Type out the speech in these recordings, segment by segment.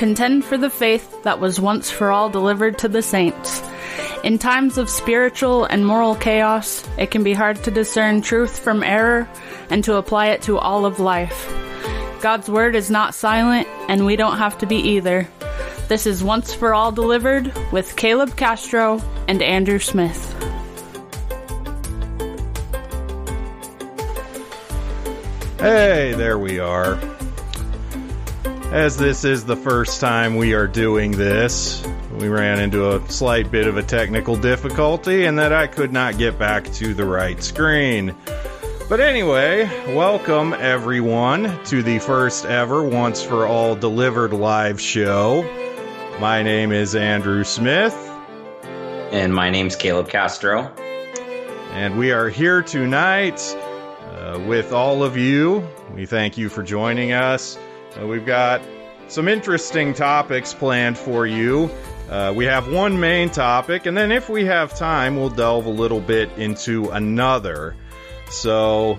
Contend for the faith that was once for all delivered to the saints. In times of spiritual and moral chaos, it can be hard to discern truth from error and to apply it to all of life. God's word is not silent, and we don't have to be either. This is Once for All Delivered with Caleb Castro and Andrew Smith. Hey, there we are. As this is the first time we are doing this, we ran into a slight bit of a technical difficulty and that I could not get back to the right screen. But anyway, welcome everyone to the first ever Once for All Delivered live show. My name is Andrew Smith. And my name's Caleb Castro. And we are here tonight uh, with all of you. We thank you for joining us. We've got some interesting topics planned for you. Uh, we have one main topic, and then if we have time, we'll delve a little bit into another. So,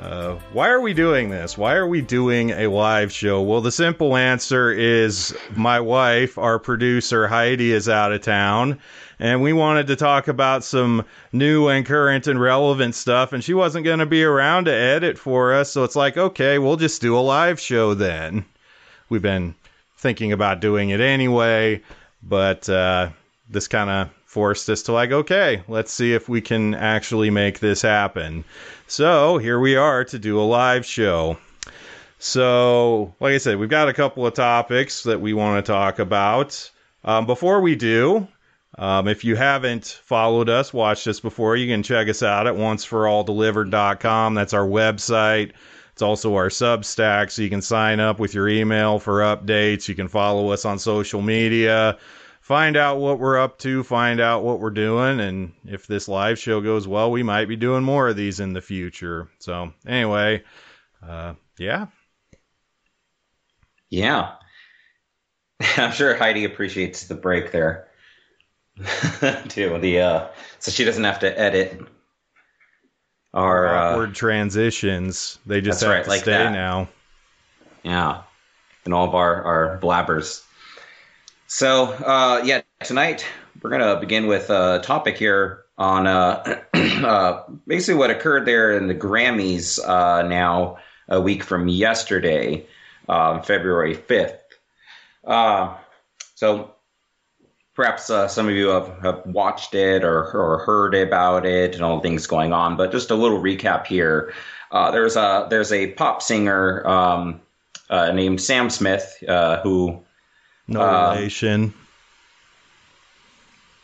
uh, why are we doing this? Why are we doing a live show? Well, the simple answer is my wife, our producer Heidi, is out of town, and we wanted to talk about some new and current and relevant stuff, and she wasn't going to be around to edit for us, so it's like, okay, we'll just do a live show then. We've been thinking about doing it anyway, but uh, this kind of forced us to like, okay, let's see if we can actually make this happen. So here we are to do a live show. So, like I said, we've got a couple of topics that we want to talk about. Um, before we do, um, if you haven't followed us, watched us before, you can check us out at onceforalldelivered.com. That's our website. It's also our Substack, so you can sign up with your email for updates. You can follow us on social media, find out what we're up to, find out what we're doing, and if this live show goes well, we might be doing more of these in the future. So, anyway, uh, yeah. Yeah. I'm sure Heidi appreciates the break there. too. The uh, so she doesn't have to edit our awkward uh, transitions. They just have right, to like stay that. now. Yeah, and all of our our blabbers. So uh, yeah, tonight we're gonna begin with a topic here on uh, uh, basically what occurred there in the Grammys. Uh, now a week from yesterday, um, February fifth. Uh, so perhaps uh, some of you have, have watched it or, or heard about it and all the things going on. But just a little recap here. Uh, there's a there's a pop singer um, uh, named Sam Smith uh, who. No Uh, relation.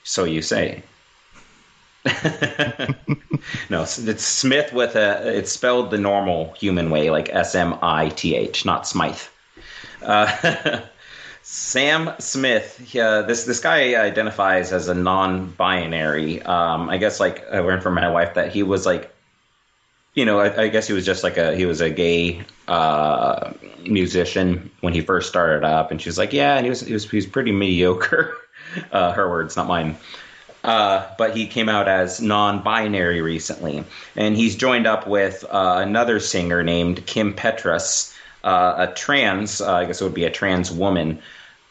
So you say. no, it's Smith with a. It's spelled the normal human way, like S M I T H, not Smythe. Sam Smith. Uh, this this guy identifies as a non-binary. Um, I guess like I learned from my wife that he was like, you know, I, I guess he was just like a he was a gay uh, musician when he first started up, and she was like, yeah, and he was he was he was pretty mediocre. uh, her words, not mine. Uh, but he came out as non-binary recently, and he's joined up with uh, another singer named Kim Petras, uh, a trans. Uh, I guess it would be a trans woman.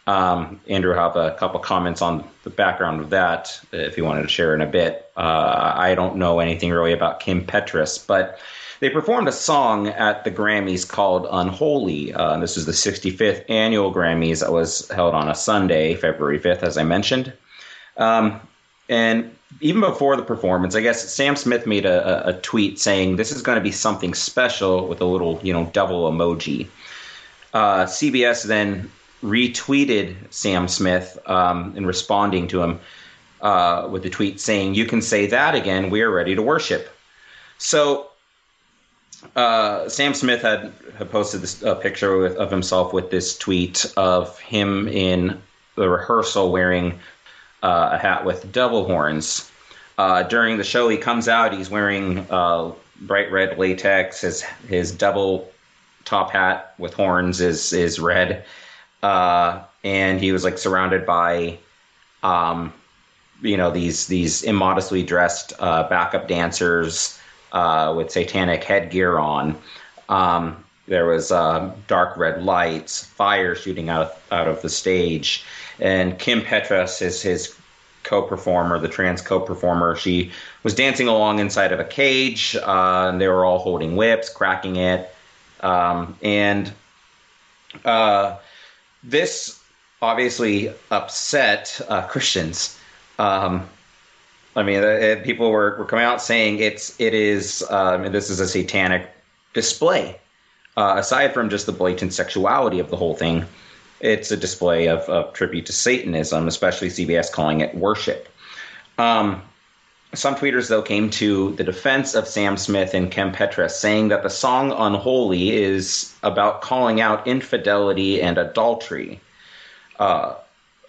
Um, Andrew, have a couple comments on the background of that if you wanted to share in a bit. Uh, I don't know anything really about Kim Petras, but they performed a song at the Grammys called Unholy. Uh, this was the 65th annual Grammys that was held on a Sunday, February 5th, as I mentioned. Um, and even before the performance, I guess Sam Smith made a, a, tweet saying this is going to be something special with a little, you know, devil emoji. Uh, CBS then retweeted Sam Smith um, in responding to him uh, with a tweet saying, "You can say that again. We are ready to worship." So uh, Sam Smith had, had posted this picture with, of himself with this tweet of him in the rehearsal wearing uh, a hat with devil horns. Uh, during the show, he comes out. He's wearing uh, bright red latex. His his devil top hat with horns is is red, uh, and he was like surrounded by, um, you know, these these immodestly dressed uh, backup dancers uh, with satanic headgear on. Um, there was uh, dark red lights, fire shooting out out of the stage, and Kim Petras is his co-performer, the trans co-performer. She was dancing along inside of a cage, uh, and they were all holding whips, cracking it, um, and uh, this obviously upset uh, Christians. Um, I mean, uh, people were, were coming out saying it's it is um, this is a satanic display. Uh, aside from just the blatant sexuality of the whole thing, it's a display of, of tribute to Satanism, especially CBS calling it worship. Um, some tweeters, though, came to the defense of Sam Smith and Kim Petras, saying that the song Unholy is about calling out infidelity and adultery. Uh,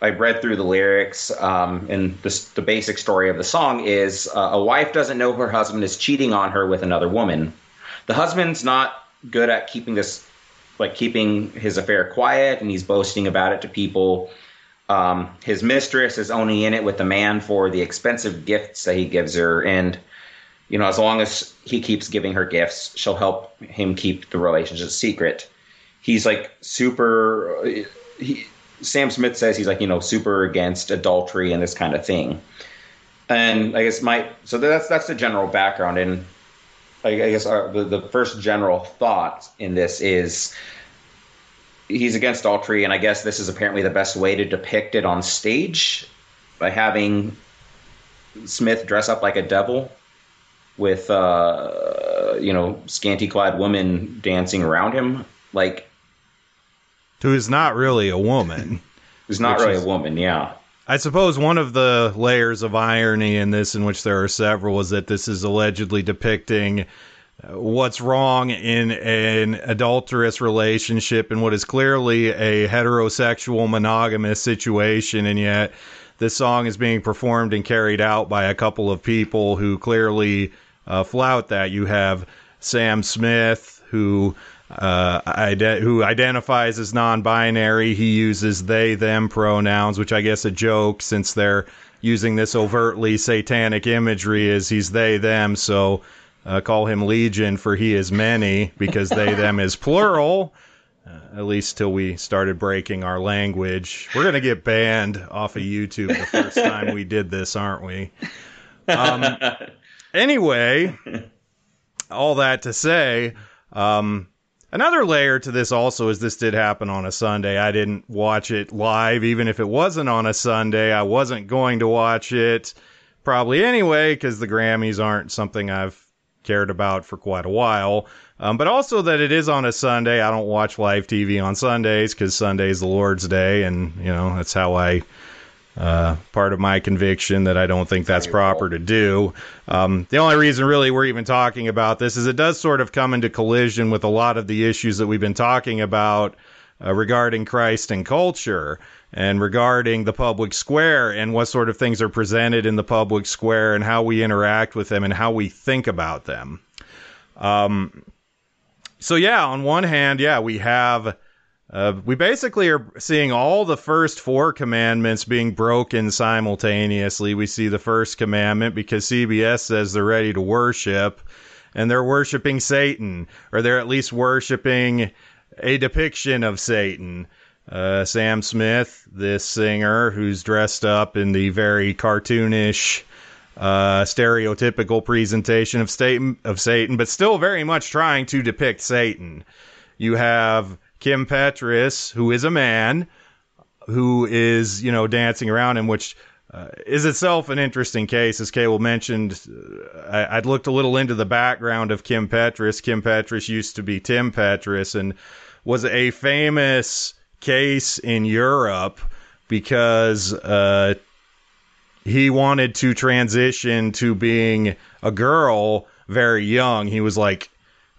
I read through the lyrics, um, and the, the, basic story of the song is uh, a wife doesn't know her husband is cheating on her with another woman. The husband's not good at keeping this, like keeping his affair quiet, and he's boasting about it to people. Um, his mistress is only in it with the man for the expensive gifts that he gives her, and you know, as long as he keeps giving her gifts, she'll help him keep the relationship secret. He's like super. He, Sam Smith says he's like you know super against adultery and this kind of thing. And I guess my so that's that's the general background, and I, guess our, the the first general thought in this is he's against adultery, and I guess this is apparently the best way to depict it on stage by having Smith dress up like a devil with uh, you know scanty clad women dancing around him, like who is not really a woman. Who's not really is, a woman, yeah. I suppose one of the layers of irony in this, in which there are several, is that this is allegedly depicting what's wrong in an adulterous relationship and what is clearly a heterosexual monogamous situation and yet this song is being performed and carried out by a couple of people who clearly uh, flout that. You have sam smith who uh, ide- who identifies as non-binary. He uses they them pronouns which i guess a joke since they're using this overtly satanic imagery as he's they them. So uh, call him Legion, for he is many, because they, them is plural. Uh, at least till we started breaking our language. We're going to get banned off of YouTube the first time we did this, aren't we? Um, anyway, all that to say, um, another layer to this also is this did happen on a Sunday. I didn't watch it live, even if it wasn't on a Sunday. I wasn't going to watch it probably anyway, because the Grammys aren't something I've cared about for quite a while. Um, but also that it is on a Sunday. I don't watch live TV on Sundays because Sunday is the Lord's Day, and you know that's how I. Uh, part of my conviction that I don't think that's proper to do. Um, the only reason, really, we're even talking about this is it does sort of come into collision with a lot of the issues that we've been talking about uh, regarding Christ and culture and regarding the public square and what sort of things are presented in the public square and how we interact with them and how we think about them. Um, so yeah, on one hand, yeah, we have uh, we basically are seeing all the first four commandments being broken simultaneously. We see the first commandment because CBS says they're ready to worship, and they're worshiping Satan, or they're at least worshiping a depiction of Satan. Uh, Sam Smith, this singer who's dressed up in the very cartoonish, uh, stereotypical presentation of Satan, of Satan, but still very much trying to depict Satan. You have Kim Petras, who is a man, who is you know dancing around him, which uh, is itself an interesting case. As Caleb mentioned, uh, I, would looked a little into the background of Kim Petras. Kim Petras used to be Tim Petras and was a famous case in Europe because uh, he wanted to transition to being a girl very young. He was like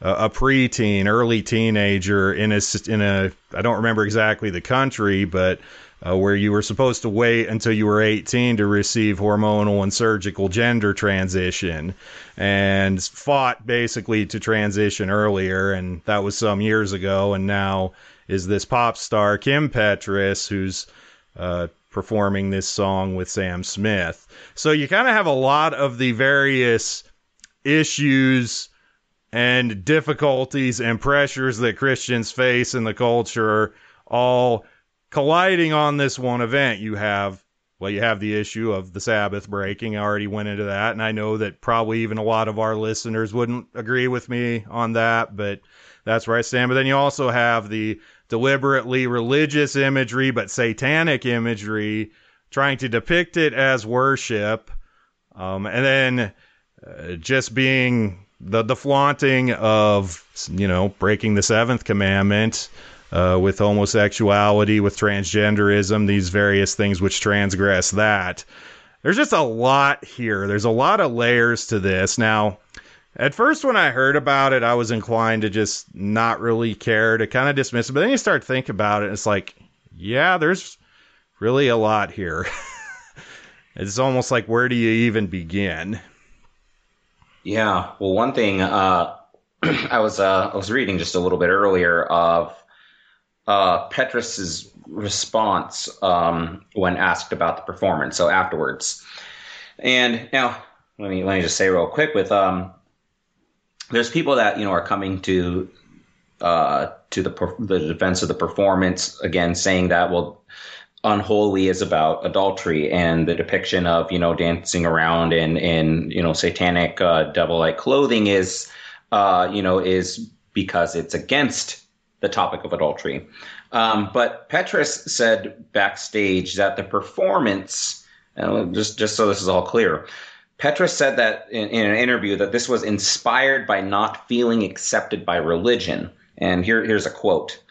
a, preteen, early teenager in a in a I don't remember exactly the country, but uh, where you were supposed to wait until you were 18 to receive hormonal and surgical gender transition, and fought basically to transition earlier, and that was some years ago, and now is this pop star Kim Petras, who's uh, performing this song with Sam Smith. So you kind of have a lot of the various issues and difficulties and pressures that Christians face in the culture all colliding on this one event. You have, well, you have the issue of the Sabbath breaking. I already went into that, and I know that probably even a lot of our listeners wouldn't agree with me on that, but that's where I stand. But then you also have the deliberately religious imagery, but satanic imagery, trying to depict it as worship. Um, and then uh, just being the the flaunting of you know breaking the seventh commandment uh, with homosexuality, with transgenderism, these various things which transgress that. There's just a lot here. There's a lot of layers to this. Now, at first, when I heard about it, I was inclined to just not really care, to kind of dismiss it. But then you start thinking about it, and it's like, yeah, there's really a lot here. it's almost like, where do you even begin? Yeah. Well, one thing uh, I was uh, I was reading just a little bit earlier of uh, Petras's response um, when asked about the performance. So afterwards, and now let me let me just say real quick with um, there's people that you know are coming to uh, to the the defense of the performance again, saying that well unholy is about adultery and the depiction of you know dancing around in in you know satanic uh, devil like clothing is uh, you know is because it's against the topic of adultery. Um, but Petras said backstage that the performance, just just so this is all clear, Petras said that in, in, an interview that this was inspired by not feeling accepted by religion. And here, here's a quote.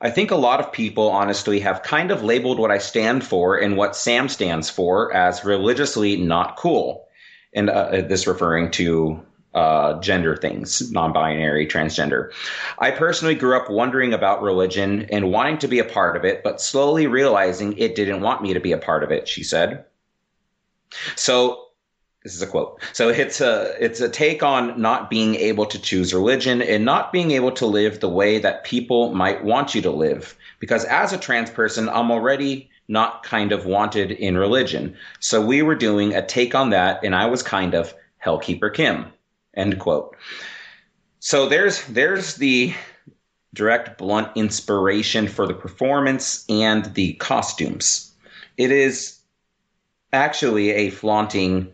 I think a lot of people, honestly, have kind of labeled what I stand for and what Sam stands for as religiously not cool. And uh, this referring to uh, gender things, non binary, transgender. I personally grew up wondering about religion and wanting to be a part of it, but slowly realizing it didn't want me to be a part of it, she said. So this is a quote. So it's a it's a take on not being able to choose religion and not being able to live the way that people might want you to live. Because as a trans person, I'm already not kind of wanted in religion. So we were doing a take on that, and I was kind of Hellkeeper Kim. End quote. So there's there's the direct blunt inspiration for the performance and the costumes. It is actually a flaunting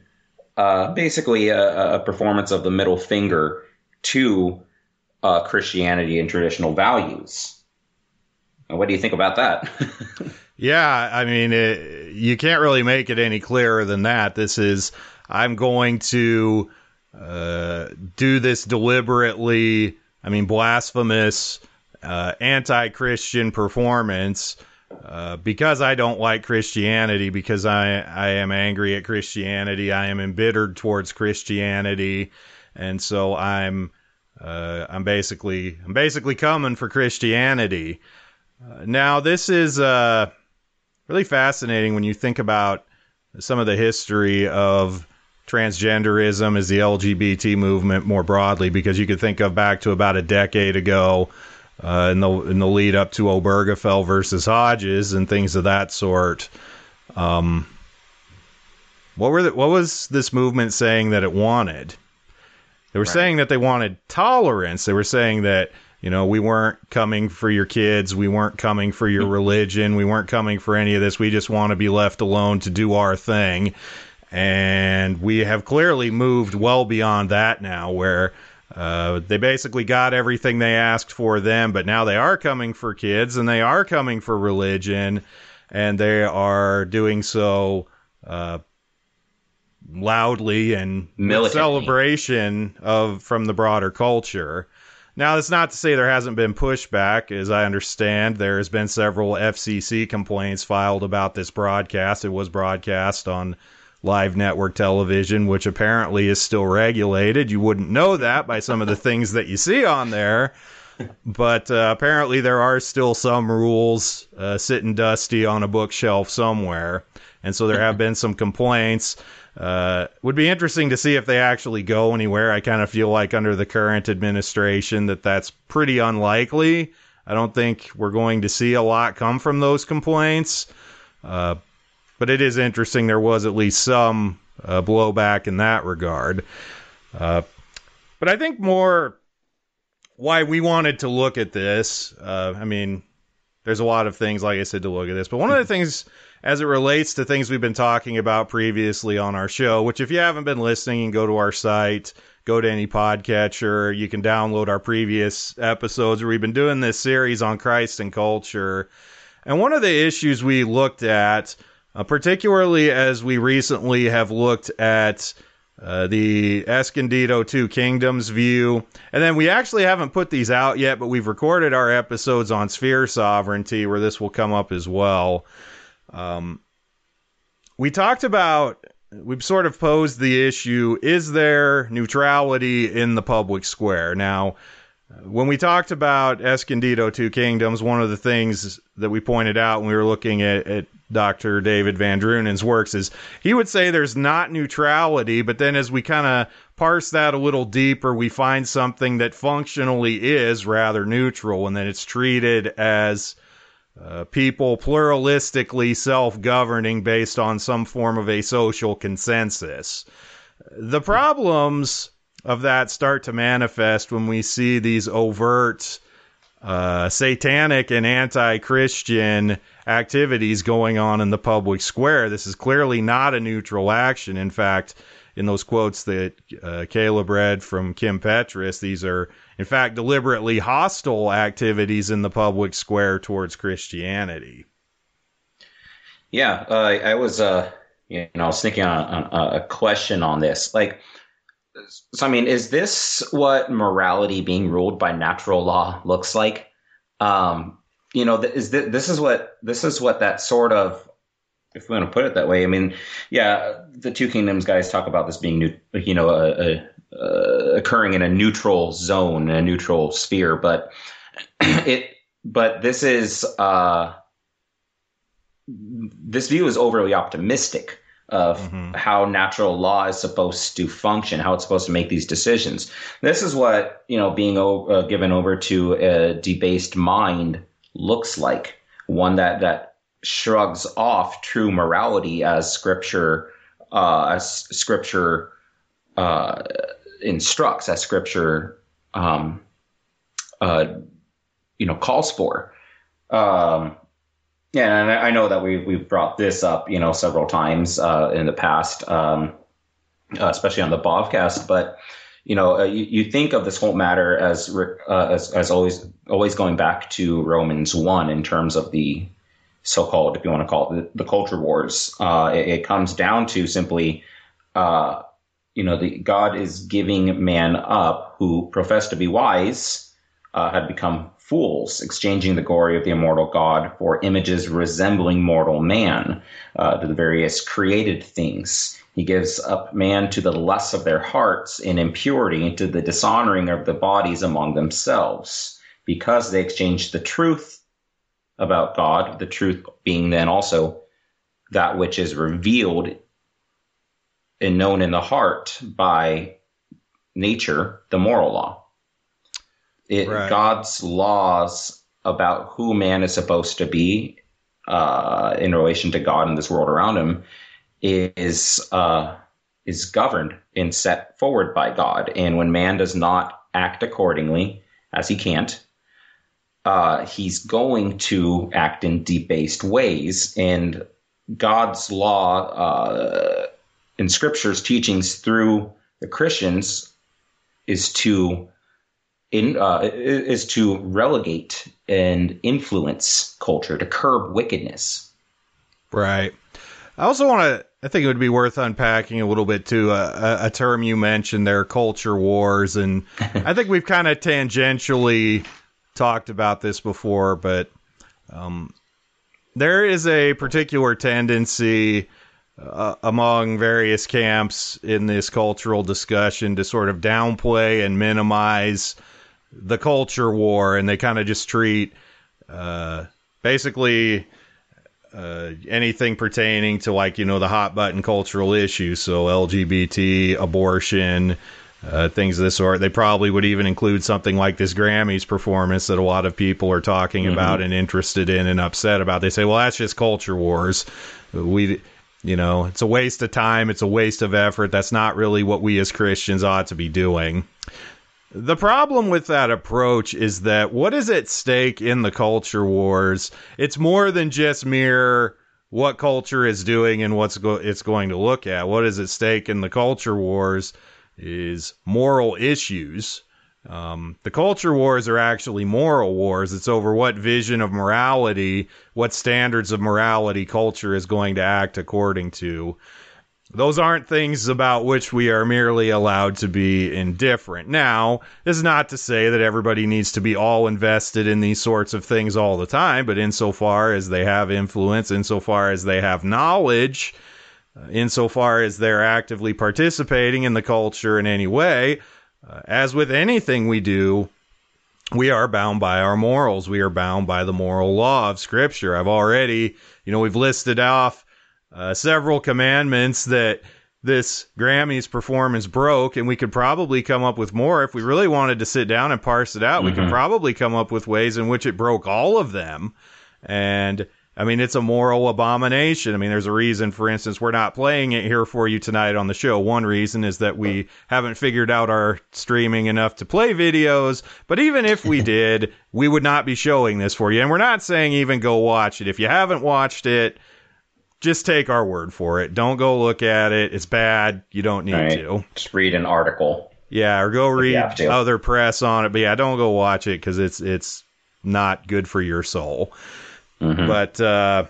uh, basically a, a, performance of the middle finger to uh, Christianity and traditional values. What do you think about that? yeah, I mean, it, you can't really make it any clearer than that. This is, I'm going to uh, do this deliberately, I mean, blasphemous, uh, anti Christian performance uh, because I don't like Christianity, because I I am angry at Christianity, I am embittered towards Christianity, and so I'm uh, I'm basically I'm basically coming for Christianity. Uh, now this is uh, really fascinating when you think about some of the history of transgenderism as the LGBT movement more broadly, because you could think of back to about a decade ago uh, in the in the lead up to Obergefell versus Hodges and things of that sort. Um, what were the, what was this movement saying that it wanted? They were right. saying that they wanted tolerance. They were saying that you know we weren't coming for your kids, we weren't coming for your religion, we weren't coming for any of this. We just want to be left alone to do our thing. And we have clearly moved well beyond that now, where uh, they basically got everything they asked for them, but now they are coming for kids and they are coming for religion, and they are doing so uh, loudly and celebration of from the broader culture. Now, that's not to say there hasn't been pushback. As I understand, there has been several FCC complaints filed about this broadcast. It was broadcast on live network television, which apparently is still regulated. You wouldn't know that by some of the things that you see on there. But uh, apparently, there are still some rules uh, sitting dusty on a bookshelf somewhere. And so there have been some complaints. Uh, would be interesting to see if they actually go anywhere. I kind of feel like under the current administration that that's pretty unlikely. I don't think we're going to see a lot come from those complaints. Uh, but it is interesting. There was at least some uh, blowback in that regard. Uh, But I think more why we wanted to look at this. Uh, I mean, there's a lot of things, like I said, to look at this. But one of the things, as it relates to things we've been talking about previously on our show, which if you haven't been listening, and go to our site, go to any podcatcher, you can download our previous episodes where we've been doing this series on Christ and culture. And one of the issues we looked at, uh, particularly as we recently have looked at uh, the Escondido Two Kingdoms view. And then we actually haven't put these out yet, but we've recorded our episodes on sphere sovereignty where this will come up as well. Um, we talked about, we've sort of posed the issue is there neutrality in the public square? Now, when we talked about Escondido Two Kingdoms, one of the things that we pointed out when we were looking at, at Dr. David VanDrunen's works is he would say there's not neutrality, but then as we kind of parse that a little deeper, we find something that functionally is rather neutral, and then it's treated as uh, people pluralistically self governing based on some form of a social consensus. The problems of that start to manifest when we see these overt uh, satanic and anti Christian activities going on in the public square. This is clearly not a neutral action. In fact, in those quotes that uh, Caleb read from Kim Petras, these are, in fact, deliberately hostile activities in the public square towards Christianity. Yeah, uh, I was, uh, you know, I was thinking on, on a question on this. Like, so I mean, is this what morality being ruled by natural law looks like? Um, you know, is this, this is what this is what that sort of, if we want to put it that way. I mean, yeah, the two kingdoms guys talk about this being, new, you know, a, a, a occurring in a neutral zone, a neutral sphere, but it, but this is, uh, this view is overly optimistic of mm-hmm. how natural law is supposed to function, how it's supposed to make these decisions. This is what you know being uh, given over to a debased mind looks like one that that shrugs off true morality as scripture uh, as scripture uh, instructs as scripture um, uh, you know calls for um, yeah and I know that we we've brought this up you know several times uh, in the past um, uh, especially on the Bobcast but you know, uh, you, you think of this whole matter as, uh, as as always always going back to Romans one in terms of the so-called, if you want to call it, the, the culture wars. Uh, it, it, comes down to simply, uh, you know, the God is giving man up who profess to be wise, had become fools, exchanging the glory of the immortal God for images resembling mortal man, uh, to the various created things. He gives up man to the lusts of their hearts in impurity and to the dishonoring of the bodies among themselves, because they exchanged the truth about God, the truth being then also that which is revealed and known in the heart by nature, the moral law. It, right. God's laws about who man is supposed to be uh, in relation to God and this world around him is uh, is governed and set forward by God. And when man does not act accordingly, as he can't, uh, he's going to act in debased ways. And God's law uh, in Scripture's teachings through the Christians is to in uh, is to relegate and influence culture to curb wickedness. Right. I also want to I think it would be worth unpacking a little bit too. Uh, a, a, term you mentioned there, culture wars, and I think we've kind of tangentially talked about this before, but um, there is a particular tendency uh, among various camps in this cultural discussion to sort of downplay and minimize the culture war, and they kind of just treat uh, basically uh, anything pertaining to like you know the hot button cultural issues, so LGBT, abortion, uh, things of this sort. They probably would even include something like this Grammys performance that a lot of people are talking mm-hmm. about and interested in and upset about. They say, well, that's just culture wars. We You know, it's a waste of time, it's a waste of effort. That's not really what we as Christians ought to be doing. The problem with that approach is that what is at stake in the culture wars? It's more than just mere what culture is doing and what's go- it's going to look at. What is at stake in the culture wars is moral issues. Um, the culture wars are actually moral wars. It's over what vision of morality, what standards of morality culture is going to act according to. Those aren't things about which we are merely allowed to be indifferent. Now, this is not to say that everybody needs to be all invested in these sorts of things all the time, but insofar as they have influence, insofar as they have knowledge, uh, insofar as they're actively participating in the culture in any way, uh, as with anything we do, we are bound by our morals. We are bound by the moral law of Scripture. I've already, you know, we've listed off uh, several commandments that this Grammys performance broke, and we could probably come up with more if we really wanted to sit down and parse it out. Mm-hmm. We could mm-hmm. probably come up with ways in which it broke all of them. And I mean, it's a moral abomination. I mean, there's a reason, for instance, we're not playing it here for you tonight on the show. One reason is that we haven't figured out our streaming enough to play videos. But even if we did, we would not be showing this for you. And we're not saying even go watch it. If you haven't watched it, just take our word for it. Don't go look at it. It's bad. You don't need right. to. Just read an article. Yeah, or go read other press on it. But yeah, don't go watch it because it's it's not good for your soul. Mm-hmm. But uh,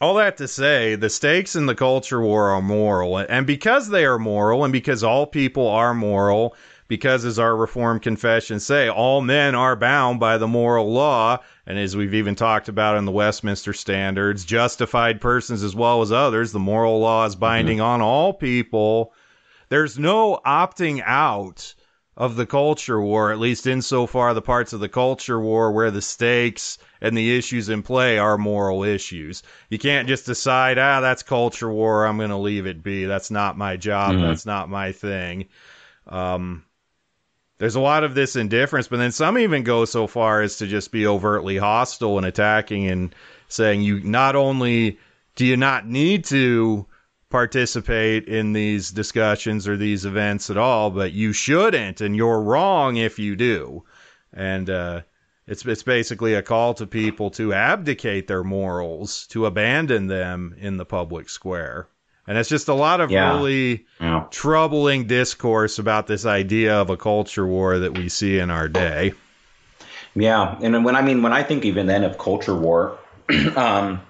all that to say, the stakes in the culture war are moral, and because they are moral, and because all people are moral, because as our Reformed confessions say, all men are bound by the moral law, and as we've even talked about in the Westminster Standards, justified persons as well as others, the moral law is binding mm-hmm. on all people. There's no opting out of the culture war, at least insofar the parts of the culture war where the stakes and the issues in play are moral issues. You can't just decide, ah, that's culture war. I'm going to leave it be. That's not my job. Mm-hmm. That's not my thing. Um, there's a lot of this indifference, but then some even go so far as to just be overtly hostile and attacking and saying you not only do you not need to participate in these discussions or these events at all, but you shouldn't, and you're wrong if you do. And uh, it's it's basically a call to people to abdicate their morals, to abandon them in the public square. And it's just a lot of yeah. really yeah. troubling discourse about this idea of a culture war that we see in our day. Yeah, and when I mean when I think even then of culture war, um,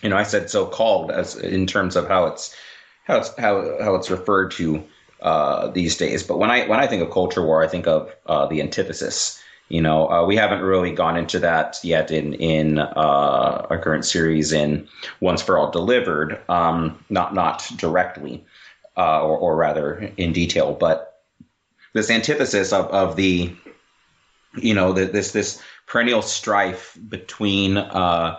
you know, I said so called as in terms of how it's how it's how how it's referred to uh, these days. But when I when I think of culture war, I think of uh, the antithesis. You know, uh, we haven't really gone into that yet in in uh, our current series in Once for All Delivered, um, not not directly, uh, or, or rather in detail, but this antithesis of, of the, you know, the, this this perennial strife between uh,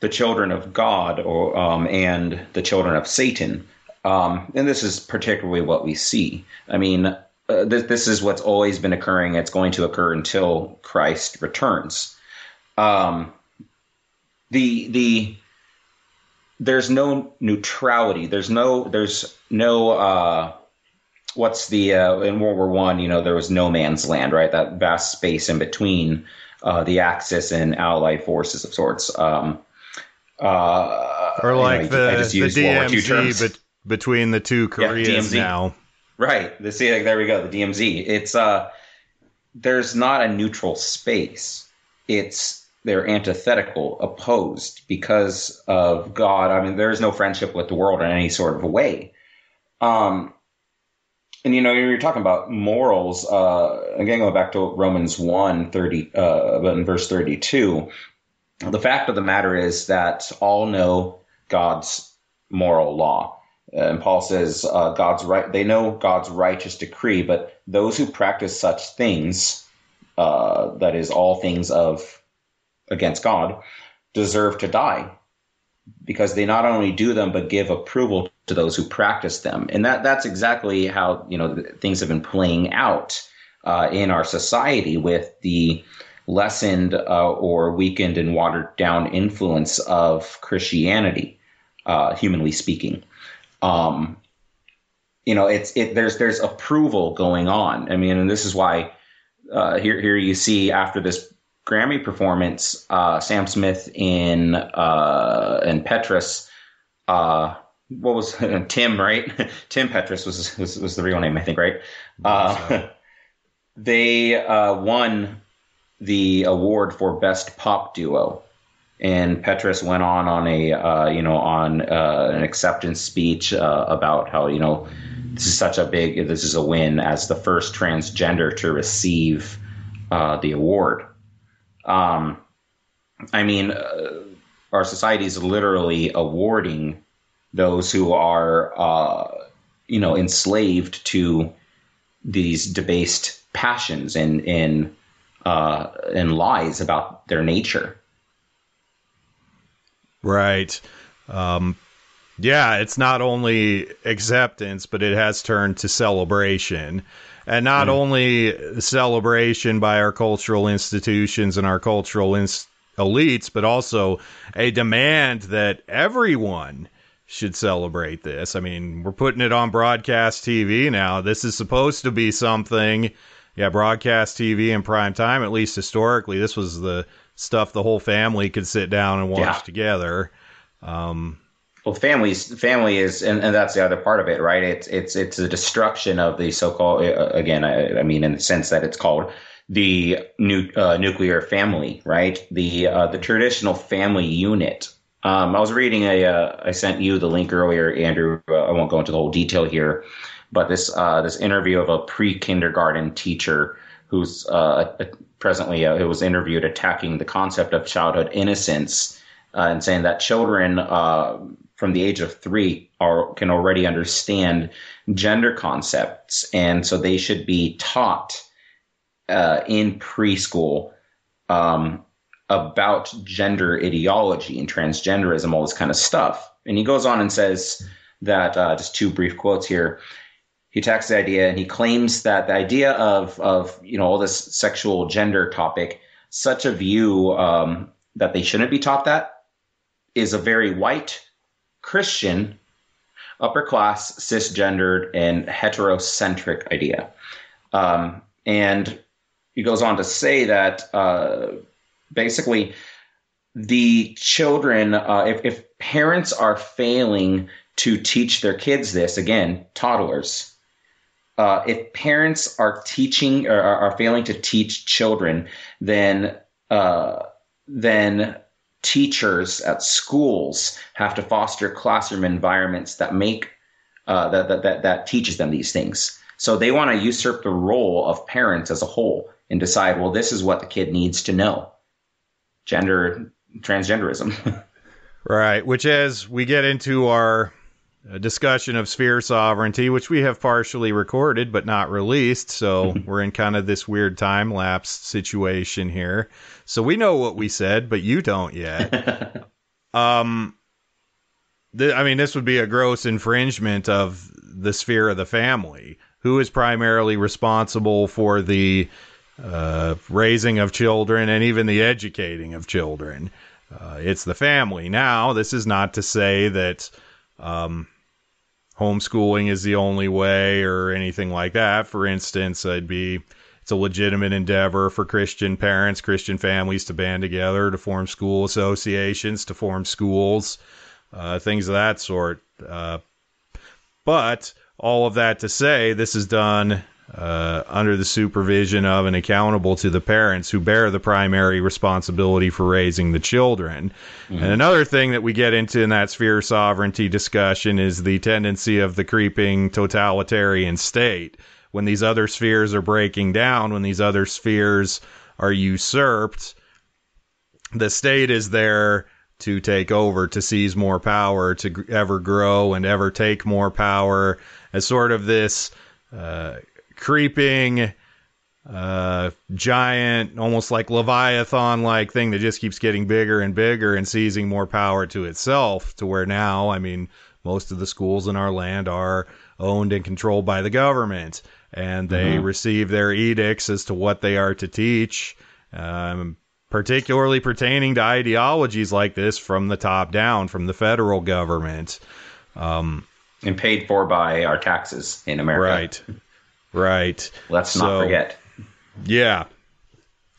the children of God or um, and the children of Satan. Um, and this is particularly what we see. I mean, uh, this, this is what's always been occurring. It's going to occur until Christ returns. Um, the the there's no neutrality. There's no there's no uh, what's the uh, in World War One. You know there was no man's land, right? That vast space in between uh, the Axis and Allied forces of sorts. Um, uh, or like you know, the, the DMZ, but between the two Koreas yeah, now. Right. The see, like, there we go. The DMZ. It's uh, there's not a neutral space. It's they're antithetical, opposed because of God. I mean, there is no friendship with the world in any sort of way. Um, and you know, you're talking about morals. Uh, again, going back to Romans 1, 30, uh, in verse 32, the fact of the matter is that all know God's moral law. And Paul says, uh, God's right, they know God's righteous decree, but those who practice such things, uh, that is, all things of against God, deserve to die because they not only do them but give approval to those who practice them and that that's exactly how you know things have been playing out uh, in our society with the lessened uh, or weakened and watered down influence of Christianity uh, humanly speaking. Um, you know, it's it. There's there's approval going on. I mean, and this is why uh, here here you see after this Grammy performance, uh, Sam Smith in uh, and Petras. Uh, what was Tim? Right, Tim Petras was, was was the real name, I think. Right. Uh, they uh, won the award for best pop duo, and Petras went on on a uh, you know on uh, an acceptance speech uh, about how you know this is such a big this is a win as the first transgender to receive uh, the award. Um, I mean, uh, our society is literally awarding those who are, uh, you know, enslaved to these debased passions and and and lies about their nature. Right. Um, yeah, it's not only acceptance, but it has turned to celebration and not mm. only celebration by our cultural institutions and our cultural ins- elites, but also a demand that everyone should celebrate this. I mean, we're putting it on broadcast TV now. This is supposed to be something, yeah, broadcast TV in prime time, at least historically. This was the stuff the whole family could sit down and watch yeah. together. Um, well, families, family is, and, and that's the other part of it, right? It's it's it's a destruction of the so-called. Uh, again, I, I, mean, in the sense that it's called the nu- uh, nuclear family, right? The uh, the traditional family unit. Um, I was reading a. Uh, I sent you the link earlier, Andrew. Uh, I won't go into the whole detail here, but this uh, this interview of a pre-kindergarten teacher who's presently who was interviewed attacking the concept of childhood innocence. and saying that children from the age of three are, can already understand gender concepts. And so they should be taught uh, in preschool um, about gender ideology and transgenderism, all this kind of stuff. And he goes on and says that, uh, just two brief quotes here. He attacks the idea and he claims that the idea of, of you know, all this sexual gender topic, such a view um, that they shouldn't be taught that is a very white Christian, upper class, cisgendered, and heterocentric idea. Um, and he goes on to say that uh, basically the children, uh, if, if parents are failing to teach their kids this, again, toddlers, uh, if parents are teaching or are failing to teach children, then uh, then teachers at schools have to foster classroom environments that make uh, that, that that that teaches them these things. So they want to usurp the role of parents as a whole and decide, well, this is what the kid needs to know. Gender transgenderism. right, which as we get into our discussion of sphere sovereignty, which we have partially recorded but not released. So we're in kind of this weird time lapse situation here. So we know what we said, but you don't yet. um, th- I mean, this would be a gross infringement of the sphere of the family. Who is primarily responsible for the uh, raising of children and even the educating of children? Uh, it's the family. Now, this is not to say that um, homeschooling is the only way or anything like that. For instance, it'd be it's a legitimate endeavor for Christian parents, Christian families to band together to form school associations, to form schools, uh, things of that sort. Uh, but all of that to say, this is done uh, under the supervision of and accountable to the parents who bear the primary responsibility for raising the children. Mm-hmm. And another thing that we get into in that sphere of sovereignty discussion is the tendency of the creeping totalitarian state. When these other spheres are breaking down, when these other spheres are usurped, the state is there to take over, to seize more power, to ever grow and ever take more power as sort of this uh, creeping uh, giant, almost like Leviathan like thing that just keeps getting bigger and bigger and seizing more power to itself. To where now, I mean, most of the schools in our land are owned and controlled by the government, and they mm-hmm. receive their edicts as to what they are to teach. Um, particularly pertaining to ideologies like this from the top down, from the federal government. Um, and paid for by our taxes in America. Right. Right. Let's so, not forget. Yeah.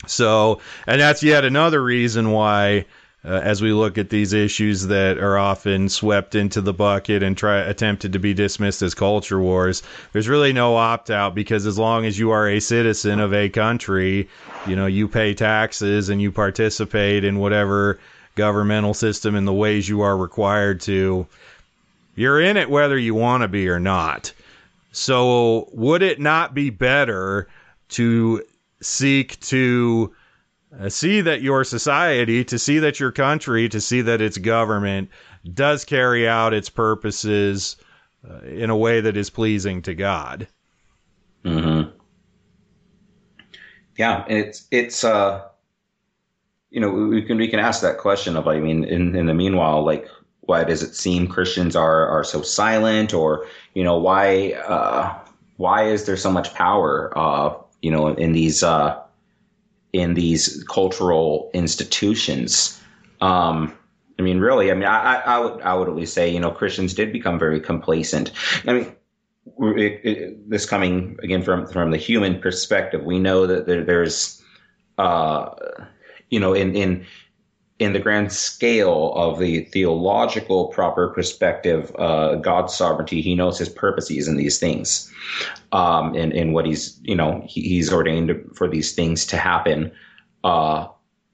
So, and that's yet another reason why uh, as we look at these issues that are often swept into the bucket and try attempted to be dismissed as culture wars. There's really no opt out because as long as you are a citizen of a country, you know, you pay taxes and you participate in whatever governmental system in the ways you are required to. You're in it whether you want to be or not. So, would it not be better to seek to uh, see that your society, to see that your country, to see that its government does carry out its purposes uh, in a way that is pleasing to God. Hmm. Yeah, it's it's uh, you know, we can we can ask that question of I mean, in in the meanwhile, like, why does it seem Christians are are so silent, or you know, why uh, why is there so much power, uh, you know, in these uh in these cultural institutions. Um, I mean, really, I mean, I, I, would, I would at least say, you know, Christians did become very complacent. I mean, it, it, this coming again from from the human perspective, we know that there, there's, uh, you know, in in in the grand scale of the theological proper perspective, uh, God's sovereignty, He knows His purposes in these things, um, and and what He's you know he, He's ordained for these things to happen uh,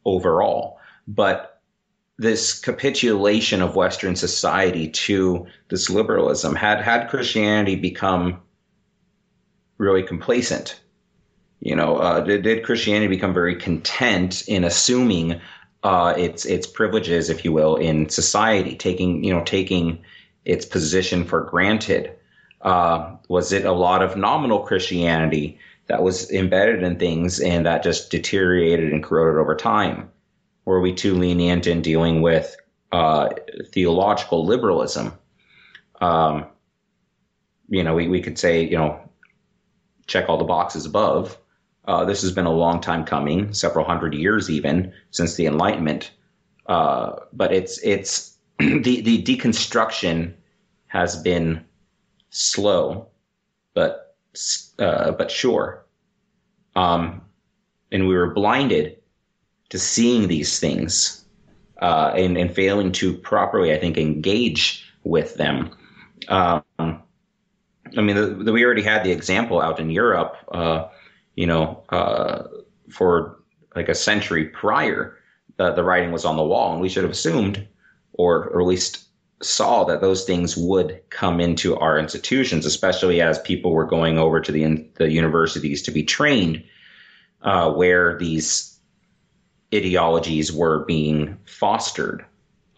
overall. But this capitulation of Western society to this liberalism had had Christianity become really complacent. You know, uh, did, did Christianity become very content in assuming uh, its its privileges, if you will, in society, taking you know taking its position for granted. Uh, was it a lot of nominal Christianity that was embedded in things and that just deteriorated and corroded over time? Were we too lenient in dealing with uh, theological liberalism? Um, you know, we, we could say, you know, check all the boxes above. Uh, this has been a long time coming, several hundred years even since the Enlightenment. Uh, but it's it's the the deconstruction has been slow, but uh, but sure. Um, and we were blinded to seeing these things uh, and, and failing to properly, I think, engage with them. Um, I mean, the, the, we already had the example out in Europe uh, you know, uh, for like a century prior, the, the writing was on the wall, and we should have assumed, or, or at least saw that those things would come into our institutions, especially as people were going over to the the universities to be trained, uh, where these ideologies were being fostered.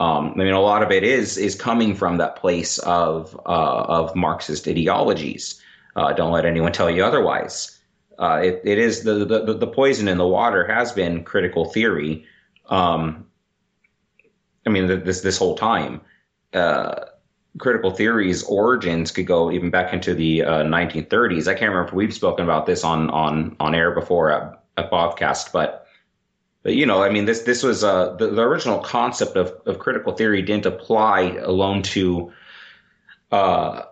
Um, I mean, a lot of it is is coming from that place of uh, of Marxist ideologies. Uh, don't let anyone tell you otherwise uh, it, it is the, the, the poison in the water has been critical theory. Um, I mean, this this whole time, uh, critical theory's origins could go even back into the uh, 1930s. I can't remember if we've spoken about this on on on air before at, at Bobcast, but but you know, I mean, this this was uh, the, the original concept of, of critical theory didn't apply alone to uh,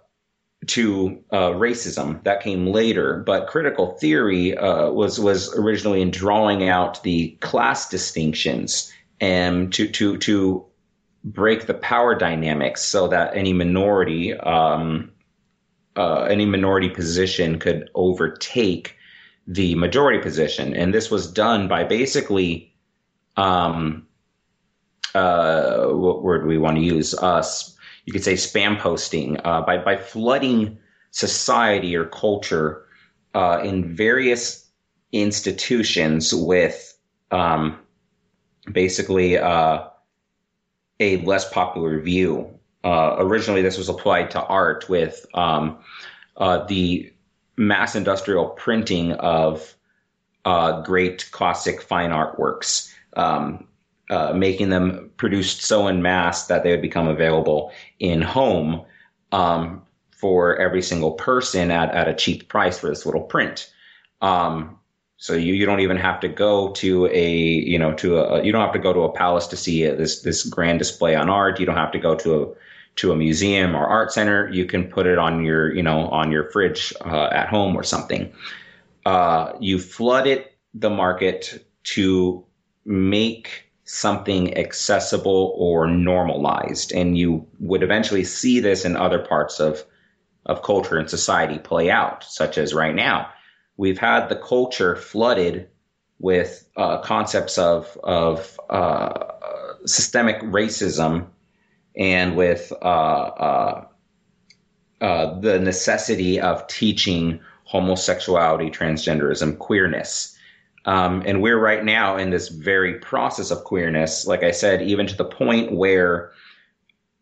to uh, racism that came later, but critical theory uh, was was originally in drawing out the class distinctions and to to to break the power dynamics so that any minority um, uh, any minority position could overtake the majority position, and this was done by basically um, uh, what word we want to use? us you could say spam posting uh, by by flooding society or culture uh, in various institutions with um, basically uh, a less popular view. Uh, originally, this was applied to art with um, uh, the mass industrial printing of uh, great classic fine artworks. Um, uh, making them produced so in mass that they would become available in home um, for every single person at, at a cheap price for this little print. Um, So you, you don't even have to go to a you know to a you don't have to go to a palace to see this this grand display on art. You don't have to go to a to a museum or art center. You can put it on your you know on your fridge uh, at home or something. Uh, you flooded the market to make something accessible or normalized, and you would eventually see this in other parts of of culture and society play out, such as right now we've had the culture flooded with uh, concepts of of uh, systemic racism and with uh, uh, uh, the necessity of teaching homosexuality, transgenderism, queerness. Um, and we're right now in this very process of queerness, like I said, even to the point where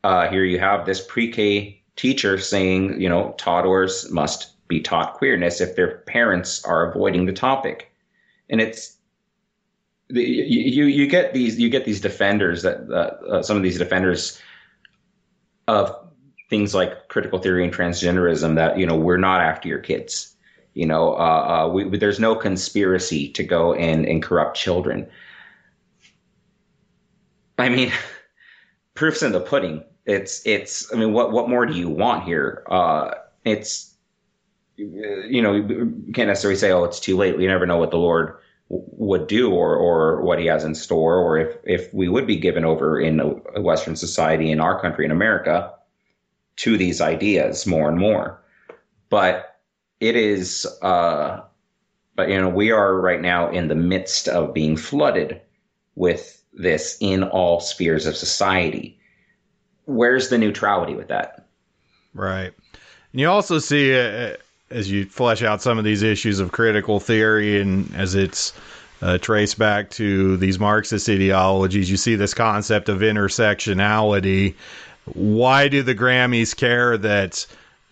uh, here you have this pre K teacher saying, you know, toddlers must be taught queerness if their parents are avoiding the topic. And it's you you get these you get these defenders that uh, some of these defenders of things like critical theory and transgenderism that you know we're not after your kids you know uh, uh, we, there's no conspiracy to go and, and corrupt children i mean proofs in the pudding it's it's i mean what what more do you want here uh, it's you know, you can't necessarily say, oh, it's too late. We never know what the Lord would do or, or what he has in store, or if, if we would be given over in a Western society, in our country, in America, to these ideas more and more. But it is, uh, but you know, we are right now in the midst of being flooded with this in all spheres of society. Where's the neutrality with that? Right. And you also see, uh, as you flesh out some of these issues of critical theory and as it's uh, traced back to these Marxist ideologies, you see this concept of intersectionality. Why do the Grammys care that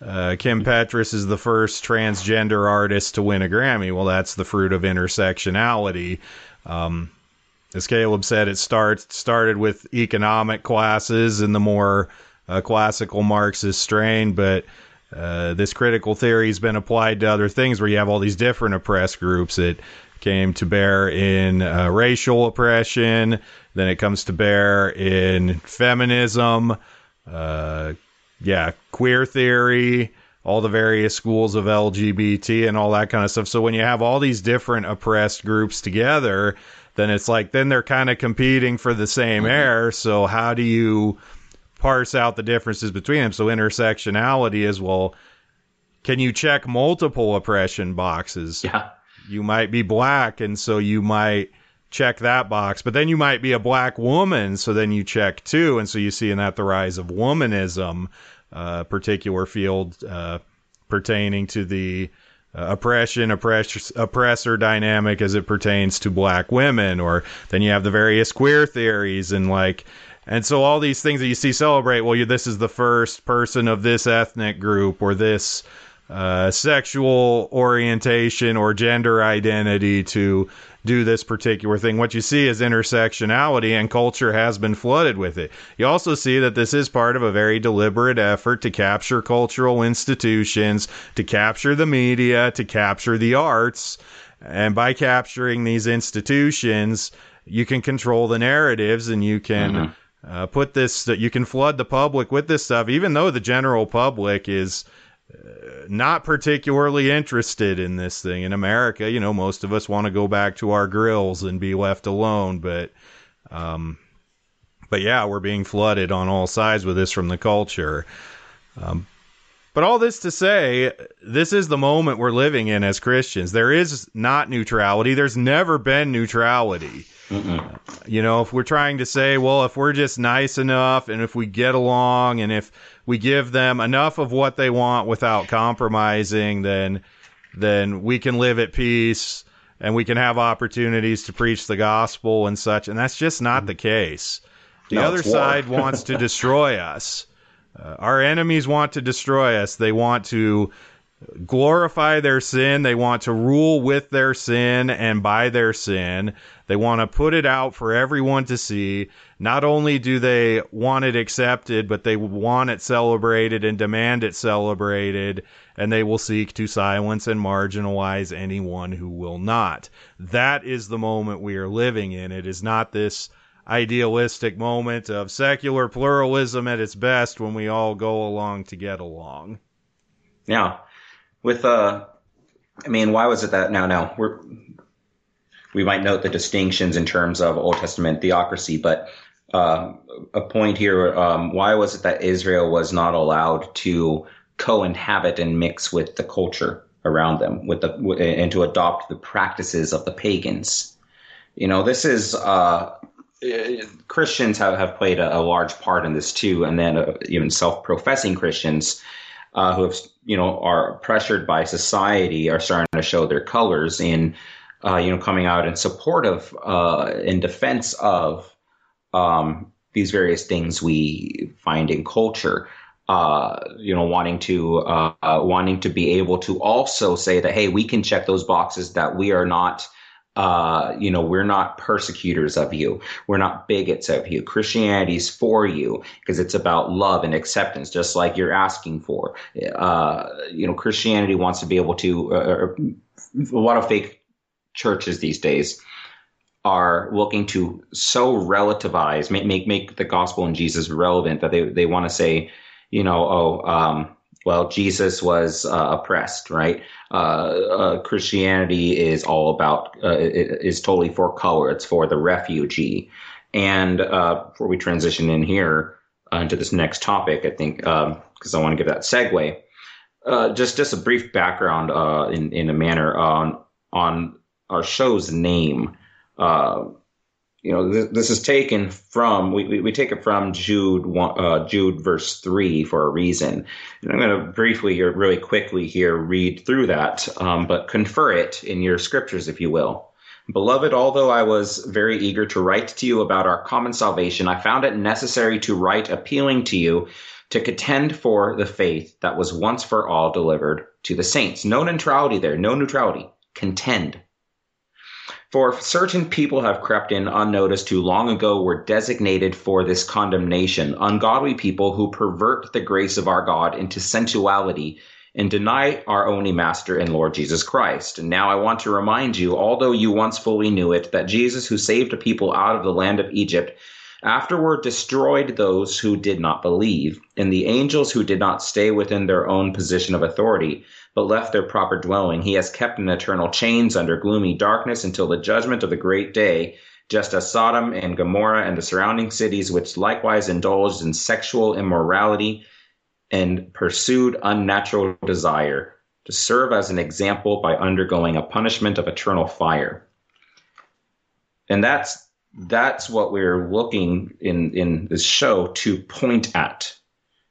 uh, Kim Petras is the first transgender artist to win a Grammy? Well, that's the fruit of intersectionality. Um, as Caleb said, it starts started with economic classes and the more uh, classical Marxist strain, but uh, this critical theory has been applied to other things where you have all these different oppressed groups. It came to bear in uh, racial oppression, then it comes to bear in feminism, uh, yeah, queer theory, all the various schools of LGBT and all that kind of stuff. So when you have all these different oppressed groups together, then it's like then they're kind of competing for the same mm-hmm. air. So how do you parse out the differences between them. So intersectionality is well, can you check multiple oppression boxes? Yeah. You might be black, and so you might check that box, but then you might be a black woman, so then you check two, and so you see in that the rise of womanism, uh, particular field uh, pertaining to the uh, oppression oppress- oppressor dynamic as it pertains to black women, or then you have the various queer theories and like and so all these things that you see celebrate, well, you, this is the first person of this ethnic group or this uh, sexual orientation or gender identity to do this particular thing. What you see is intersectionality, and culture has been flooded with it. You also see that this is part of a very deliberate effort to capture cultural institutions, to capture the media, to capture the arts. And by capturing these institutions, you can control the narratives and you can. Mm-hmm uh, put this that you can flood the public with this stuff, even though the general public is not particularly interested in this thing. In America, you know, most of us want to go back to our grills and be left alone, but, um, but yeah, we're being flooded on all sides with this from the culture. Um, but all this to say, this is the moment we're living in as Christians. There is not neutrality. There's never been neutrality. Mm-mm. You know, if we're trying to say, well, if we're just nice enough and if we get along and if we give them enough of what they want without compromising, then then we can live at peace and we can have opportunities to preach the gospel and such. And that's just not the case. The no, other side wants to destroy us. Uh, our enemies want to destroy us. They want to glorify their sin. They want to rule with their sin and by their sin. They want to put it out for everyone to see. Not only do they want it accepted, but they want it celebrated and demand it celebrated, and they will seek to silence and marginalize anyone who will not. That is the moment we are living in. It is not this idealistic moment of secular pluralism at its best when we all go along to get along. Yeah with uh I mean, why was it that now now we're we might note the distinctions in terms of Old Testament theocracy, but uh, a point here: um, why was it that Israel was not allowed to co-inhabit and mix with the culture around them, with the and to adopt the practices of the pagans? You know, this is uh, Christians have, have played a, a, large part in this too, and then uh, even self-professing Christians uh, who have you know are pressured by society are starting to show their colors in uh, you know coming out in support of uh, in defense of um, these various things we find in culture. Uh, you know, wanting to uh, uh, wanting to be able to also say that hey, we can check those boxes that we are not uh, you know, we're not persecutors of you. We're not bigots of you. Christianity's for you because it's about love and acceptance, just like you're asking for. Uh, you know, Christianity wants to be able to, uh, a lot of fake churches these days are looking to so relativize, make, make, make the gospel and Jesus relevant that they, they want to say, you know, oh, um, well, Jesus was uh, oppressed, right? Uh, uh, Christianity is all about uh, is totally for color. It's for the refugee. And uh, before we transition in here uh, into this next topic, I think because um, I want to give that segue, just just a brief background in in a manner on on our show's name you know, this, this is taken from we, we, we, take it from Jude one, uh, Jude verse three for a reason. And I'm going to briefly or really quickly here read through that, um, but confer it in your scriptures, if you will. Beloved, although I was very eager to write to you about our common salvation, I found it necessary to write appealing to you to contend for the faith that was once for all delivered to the saints. No neutrality there, no neutrality. Contend for certain people have crept in unnoticed who long ago were designated for this condemnation, ungodly people who pervert the grace of our God into sensuality and deny our only Master and Lord Jesus Christ. And now I want to remind you, although you once fully knew it, that Jesus, who saved a people out of the land of Egypt, afterward destroyed those who did not believe, and the angels who did not stay within their own position of authority but left their proper dwelling. He has kept in eternal chains under gloomy darkness until the judgment of the great day, just as Sodom and Gomorrah and the surrounding cities, which likewise indulged in sexual immorality and pursued unnatural desire, to serve as an example by undergoing a punishment of eternal fire. And that's that's what we're looking in in this show to point at.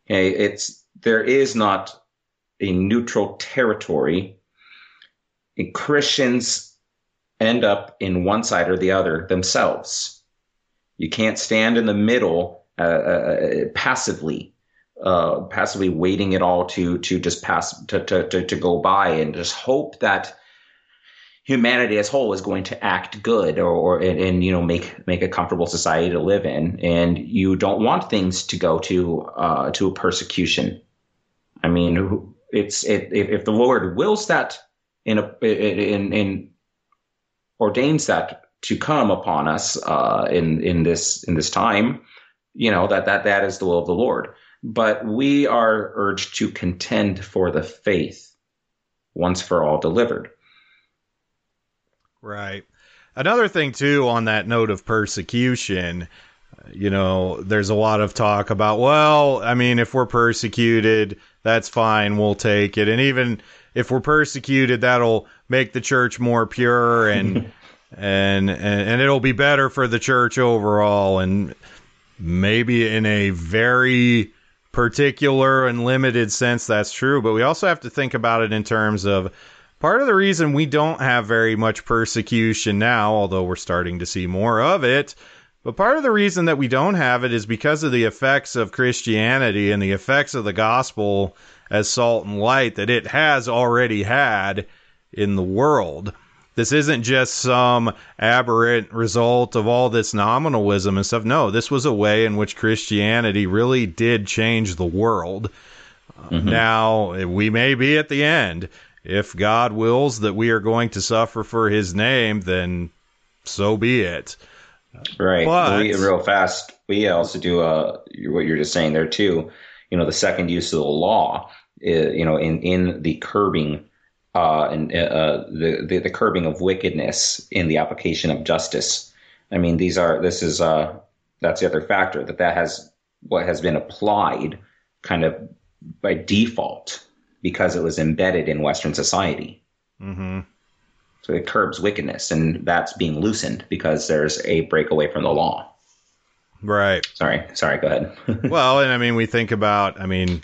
Okay, it's there is not a neutral territory, and Christians end up in one side or the other themselves. You can't stand in the middle uh, uh, passively, uh, passively waiting it all to to just pass to, to, to, to go by and just hope that humanity as whole is going to act good or, or and, and, you know make make a comfortable society to live in and you don't want things to go to uh, to a persecution i mean it's it, if, the Lord wills that in a in in ordains that to come upon us uh, in in this in this time, you know that that that is the will of the Lord. But we are urged to contend for the faith once for all delivered. Right. Another thing too on that note of persecution, you know, there's a lot of talk about, well, I mean, if we're persecuted, that's fine. We'll take it. And even if we're persecuted, that'll make the church more pure and, and, and, and it'll be better for the church overall. And maybe in a very particular and limited sense, that's true. But we also have to think about it in terms of part of the reason we don't have very much persecution now, although we're starting to see more of it, But part of the reason that we don't have it is because of the effects of Christianity and the effects of the gospel as salt and light that it has already had in the world. This isn't just some aberrant result of all this nominalism and stuff. No, this was a way in which Christianity really did change the world. Mm-hmm. Now, we may be at the end. If God wills that we are going to suffer for his name, then so be it. Right. But, we, real fast, we also do uh, what you're just saying there, too. You know, the second use of the law, uh, you know, in, in the curbing uh, and uh, the, the, the curbing of wickedness in the application of justice. I mean, these are this is uh, that's the other factor that that has what has been applied kind of by default because it was embedded in Western society. Mm-hmm. So it curbs wickedness, and that's being loosened because there's a breakaway from the law. Right. Sorry. Sorry. Go ahead. well, and I mean, we think about. I mean,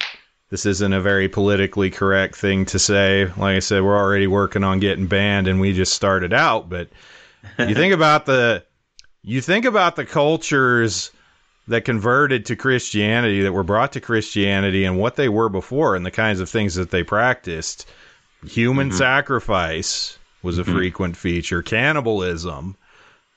this isn't a very politically correct thing to say. Like I said, we're already working on getting banned, and we just started out. But you think about the you think about the cultures that converted to Christianity, that were brought to Christianity, and what they were before, and the kinds of things that they practiced. Human mm-hmm. sacrifice was a mm-hmm. frequent feature. Cannibalism,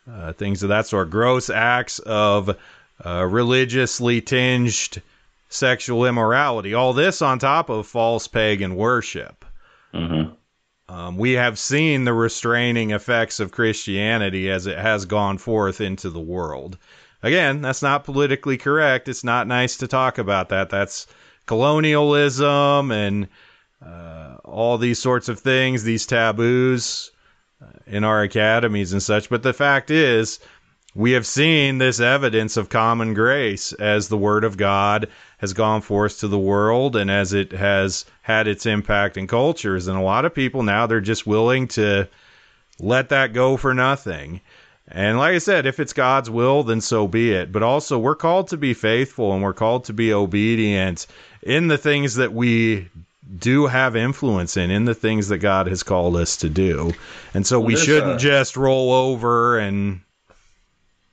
uh, things of that sort. Gross acts of uh, religiously tinged sexual immorality. All this on top of false pagan worship. Mm-hmm. Um, we have seen the restraining effects of Christianity as it has gone forth into the world. Again, that's not politically correct. It's not nice to talk about that. That's colonialism and uh, all these sorts of things, these taboos uh, in our academies and such. But the fact is, we have seen this evidence of common grace as the Word of God has gone forth to the world and as it has had its impact in cultures. And a lot of people now, they're just willing to let that go for nothing. And like I said, if it's God's will, then so be it. But also, we're called to be faithful and we're called to be obedient in the things that we do have influence in, in the things that God has called us to do. And so well, we shouldn't a... just roll over and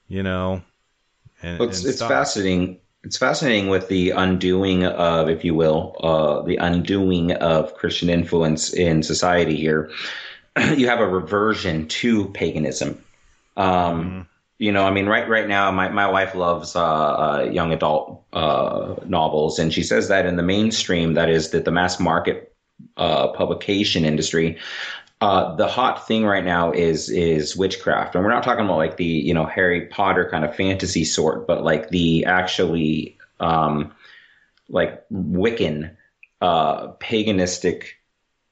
you know. And, well, it's, it's fascinating. It's fascinating with the undoing of, if you will, uh, the undoing of Christian influence in society here. you have a reversion to paganism. Um, mm-hmm. You know, I mean, right right now, my, my wife loves uh, uh, young adult uh, novels, and she says that in the mainstream, that is that the mass market uh, publication industry, uh, the hot thing right now is is witchcraft, and we're not talking about like the you know Harry Potter kind of fantasy sort, but like the actually um, like Wiccan uh, paganistic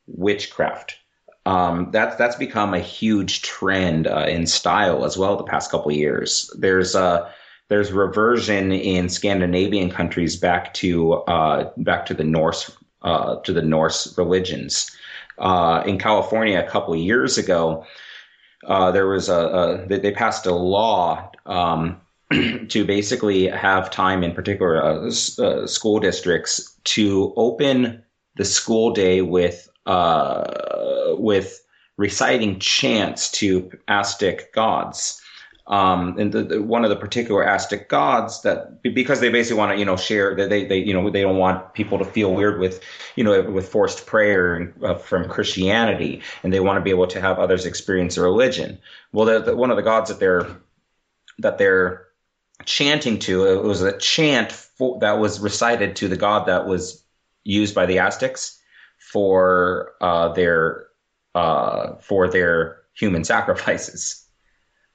witchcraft. Um, that's that's become a huge trend uh, in style as well the past couple years. There's uh, there's reversion in Scandinavian countries back to uh, back to the Norse uh, to the Norse religions uh, in California a couple years ago, uh, there was a, a, they passed a law um, to basically have time in particular uh, school districts to open the school day with with reciting chants to Aztec gods um, and the, the, one of the particular Aztec gods that because they basically want to you know share that they they you know they don't want people to feel weird with you know with forced prayer uh, from Christianity and they want to be able to have others experience a religion. Well, the, one of the gods that they're that they're chanting to it was a chant for, that was recited to the god that was used by the Aztecs for uh, their uh, for their human sacrifices.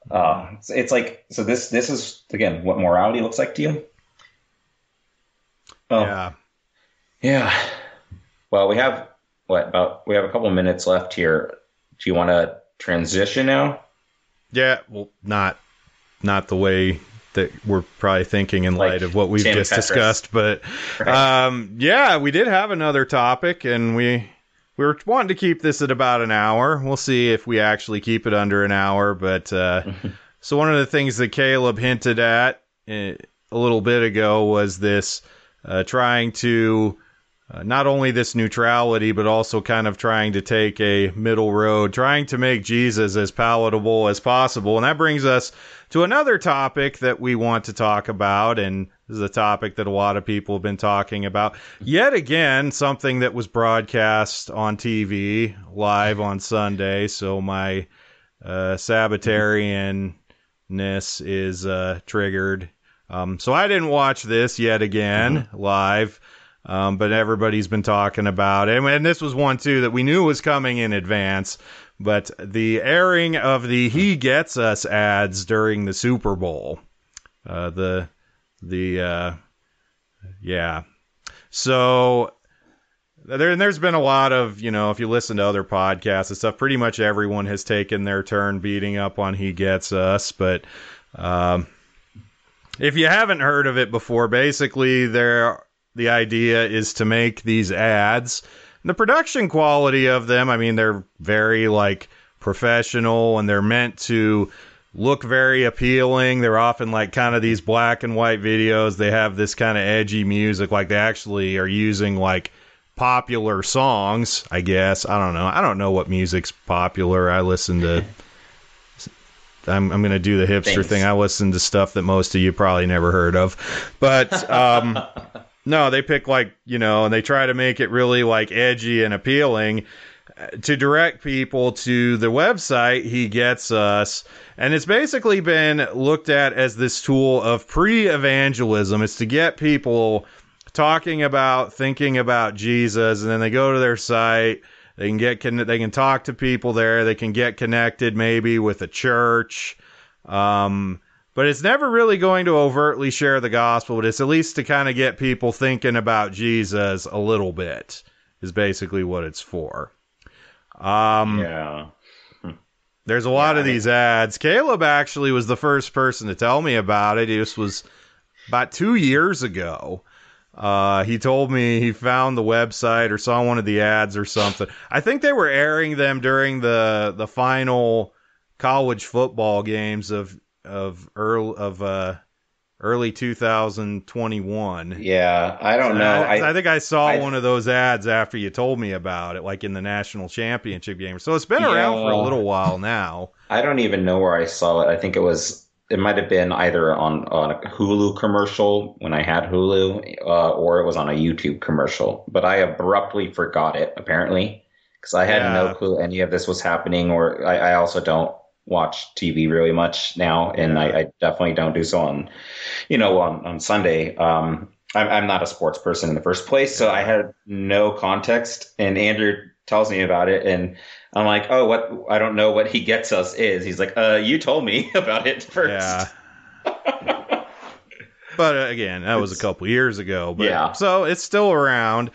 Uh, it's, it's, like so. This this is again what morality looks like to you. Oh, yeah, yeah. Well, we have what about? We have a couple of minutes left here. Do you want to transition now? Yeah, well, not not the way that we're probably thinking in light of what we've Tim just discussed, but right. um, yeah, we did have another topic, and we we were wanting to keep this at about an hour. We'll see if we actually keep it under an hour. But uh, so one of the things that Caleb hinted at uh, a little bit ago was this uh, trying to uh, not only this neutrality, but also kind of trying to take a middle road, trying to make Jesus as palatable as possible. And that brings us to another topic that we want to talk about. And this is a topic that a lot of people have been talking about. Yet again, something that was broadcast on TV live on Sunday. So my uh, Sabbatarianness is uh, triggered. Um, so I didn't watch this yet again mm-hmm. live. Um, but everybody's been talking about it. And this was one too that we knew was coming in advance. But the airing of the "He Gets Us" ads during the Super Bowl, uh, the the uh, yeah. So there, there's been a lot of, you know, if you listen to other podcasts and stuff, pretty much everyone has taken their turn beating up on He Gets Us. But um, if you haven't heard of it before, basically there the idea is to make these ads. The production quality of them, I mean, they're very like professional and they're meant to look very appealing. They're often like kind of these black and white videos. They have this kind of edgy music, like they actually are using like popular songs, I guess. I don't know. I don't know what music's popular. I listen to. I'm, I'm going to do the hipster Thanks. thing. I listen to stuff that most of you probably never heard of. But um, No, they pick like, you know, and they try to make it really like edgy and appealing. To direct people to the website he gets us. And it's basically been looked at as this tool of pre-evangelism. It's to get people talking about thinking about jesus and then they go to their site. They can get they can talk to people there. They can get connected maybe with a church. Um, but it's never really going to overtly share the gospel, but it's at least to kind of get people thinking about Jesus a little bit, is basically what it's for. Um, yeah. There's a lot yeah, of these ads. Caleb actually was the first person to tell me about it. This was about two years ago. Uh, he told me he found the website or saw one of the ads or something. I think they were airing them during the the final college football games of of early of uh early 2021. Yeah, I don't know. I, I, think I saw I, one of those ads after you told me about it, like in the national championship game. So it's been around for a little while now. I don't even know where I saw it. I think it was. It might have been either on, on a Hulu commercial when I had Hulu, uh, or it was on a YouTube commercial. But I abruptly forgot it, apparently, because I had yeah. no clue any of this was happening, or I, I also don't watch TV really much now, and I, I, definitely don't do so on, you know, on on Sunday. Um, I'm, I'm not a sports person in the first place, so I had no context. And Andrew tells me about it, and I'm like, oh, what? I don't know what he gets us is. He's like, uh, you told me about it first. Yeah. but uh, again, that was a couple years ago. But, yeah. So it's still around.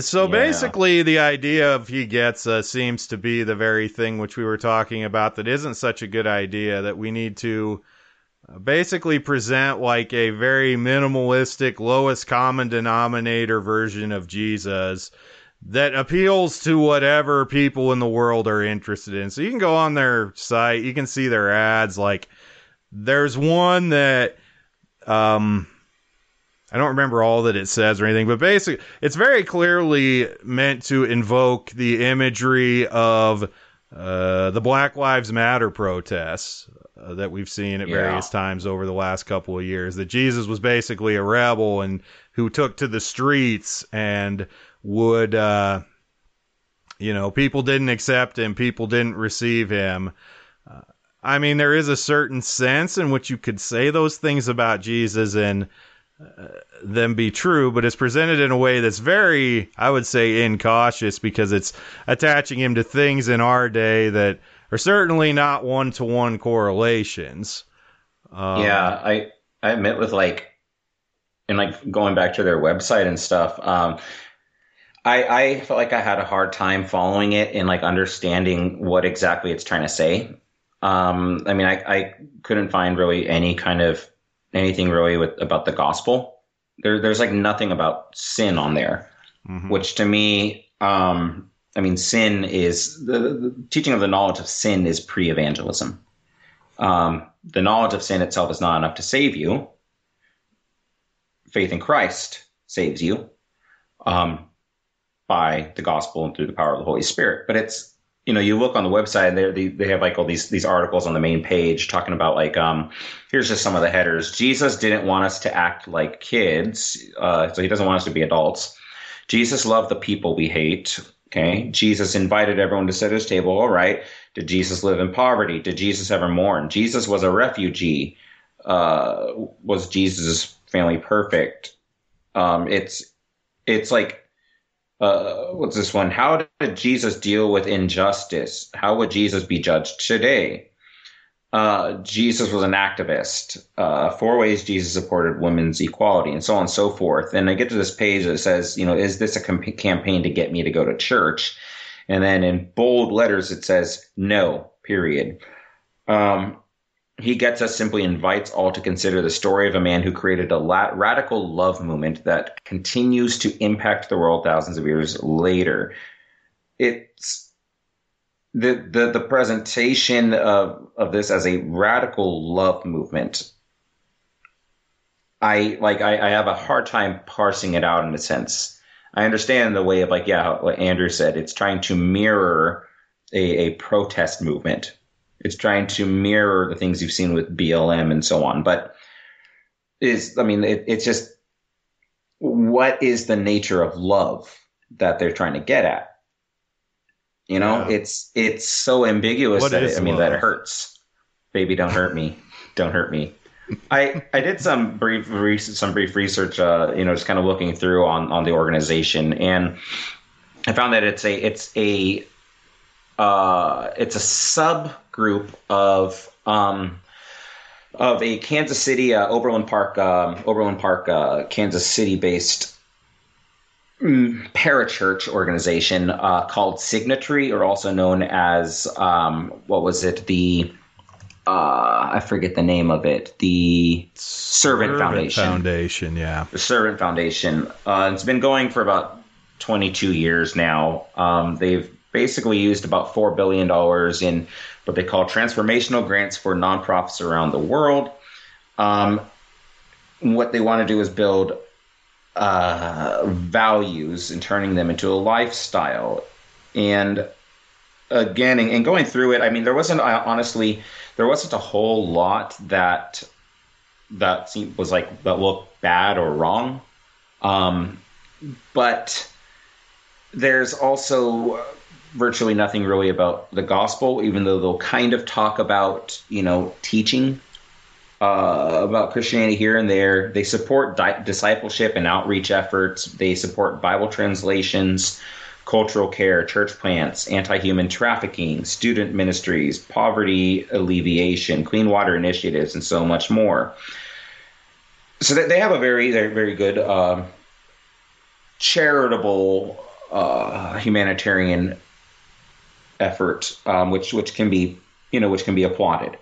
So yeah. basically, the idea of he gets uh, seems to be the very thing which we were talking about that isn't such a good idea. That we need to uh, basically present like a very minimalistic, lowest common denominator version of Jesus that appeals to whatever people in the world are interested in. So you can go on their site, you can see their ads. Like there's one that um I don't remember all that it says or anything, but basically, it's very clearly meant to invoke the imagery of uh, the Black Lives Matter protests uh, that we've seen at yeah. various times over the last couple of years. That Jesus was basically a rebel and who took to the streets and would, uh, you know, people didn't accept him, people didn't receive him. Uh, I mean, there is a certain sense in which you could say those things about Jesus and them be true, but it's presented in a way that's very, I would say, incautious because it's attaching him to things in our day that are certainly not one to one correlations. Um, yeah, I I met with like, and like going back to their website and stuff. Um, I I felt like I had a hard time following it and like understanding what exactly it's trying to say. Um, I mean, I I couldn't find really any kind of anything really with about the gospel. There, there's like nothing about sin on there, mm-hmm. which to me, um, I mean, sin is the, the, teaching of the knowledge of sin is pre-evangelism. Um, the knowledge of sin itself is not enough to save you. Faith in Christ saves you. Um, by the gospel and through the power of the Holy Spirit. But it's you know, you look on the website and they they have like all these these articles on the main page talking about like um here's just some of the headers. Jesus didn't want us to act like kids, uh, so he doesn't want us to be adults. Jesus loved the people we hate. Okay, Jesus invited everyone to sit at his table. All right. Did Jesus live in poverty? Did Jesus ever mourn? Jesus was a refugee. Uh, was Jesus' family perfect? Um, it's it's like uh, what's this one? How did Jesus deal with injustice? How would Jesus be judged today? Uh, Jesus was an activist. Uh, four ways Jesus supported women's equality, and so on and so forth. And I get to this page that says, you know, is this a com- campaign to get me to go to church? And then in bold letters it says, no, period. Um, he gets us simply invites all to consider the story of a man who created a la- radical love movement that continues to impact the world thousands of years later. It's the the, the presentation of, of this as a radical love movement. I like I, I have a hard time parsing it out in a sense. I understand the way of like yeah, what Andrew said. It's trying to mirror a, a protest movement it's trying to mirror the things you've seen with BLM and so on. But is I mean, it, it's just what is the nature of love that they're trying to get at? You know, yeah. it's it's so ambiguous what that it, I mean that it hurts. Baby, don't hurt me. don't hurt me. I I did some brief some brief research, uh, you know, just kind of looking through on on the organization, and I found that it's a it's a uh, it's a subgroup of um, of a Kansas City uh, Overland Park um, Overland Park uh, Kansas City based mm, parachurch organization uh, called Signatry, or also known as um, what was it the uh, I forget the name of it. The Servant, Servant Foundation. Foundation, yeah. The Servant Foundation. Uh, it's been going for about 22 years now. Um, they've basically used about $4 billion in what they call transformational grants for nonprofits around the world. Um, what they want to do is build uh, values and turning them into a lifestyle. And again, and, going through it, I mean, there wasn't uh, honestly, there wasn't a whole lot that that seemed, was like that looked bad or wrong. Um, but there's also virtually nothing really about the gospel, even though they'll kind of talk about, you know, teaching uh, about Christianity here and there. They support di- discipleship and outreach efforts. They support Bible translations, cultural care, church plants, anti human trafficking, student ministries, poverty alleviation, clean water initiatives, and so much more. So they have a very, very good uh, charitable uh, humanitarian effort, um, which which can be you know which can be applauded,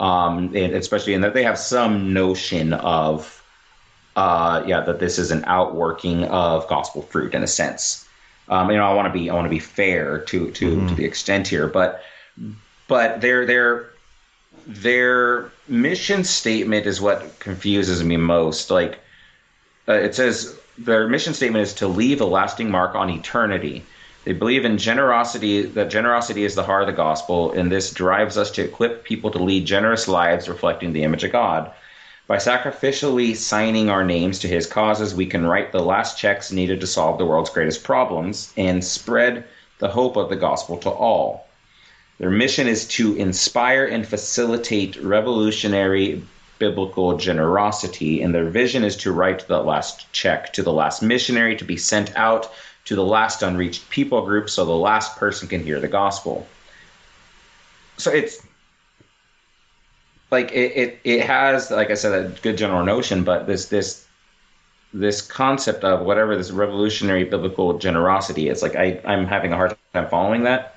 um, and especially in that they have some notion of uh, yeah that this is an outworking of gospel fruit in a sense. Um, you know, I want to be I want to be fair to to mm-hmm. to the extent here, but but their their their mission statement is what confuses me most. Like uh, it says, their mission statement is to leave a lasting mark on eternity they believe in generosity, that generosity is the heart of the gospel, and this drives us to equip people to lead generous lives reflecting the image of God. By sacrificially signing our names to his causes, we can write the last checks needed to solve the world's greatest problems and spread the hope of the gospel to all. Their mission is to inspire and facilitate revolutionary biblical generosity, and their vision is to write the last check to the last missionary to be sent out to the last unreached people group so the last person can hear the gospel. So it's like it, it, it has, like I said, a good general notion, but this this this concept of whatever this revolutionary biblical generosity is, like I, I'm having a hard time following that.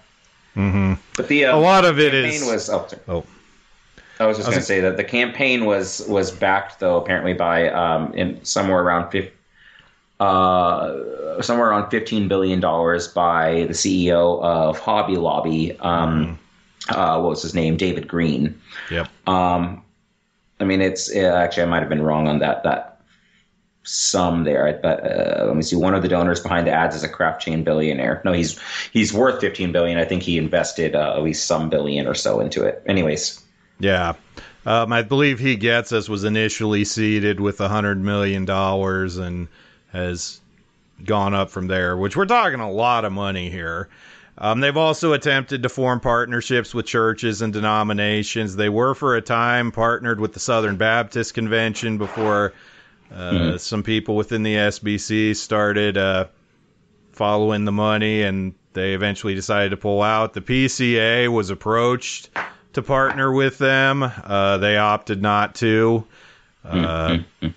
Mm-hmm. But the uh, a lot of it is was oh, oh. I was just going to say that the campaign was was backed though apparently by um, in somewhere around 50, uh, somewhere around $15 billion by the CEO of Hobby Lobby. Um, mm. uh, what was his name? David Green. Yep. Um, I mean, it's it, actually, I might have been wrong on that, that some there, but uh, let me see. One of the donors behind the ads is a craft chain billionaire. No, he's he's worth 15 billion. I think he invested uh, at least some billion or so into it. Anyways, yeah. Um, I believe he gets us was initially seeded with a hundred million dollars and has gone up from there, which we're talking a lot of money here. Um, they've also attempted to form partnerships with churches and denominations. They were, for a time, partnered with the Southern Baptist Convention before uh, mm-hmm. some people within the SBC started uh, following the money, and they eventually decided to pull out. The PCA was approached to partner with them. Uh, they opted not to. Mm-hmm.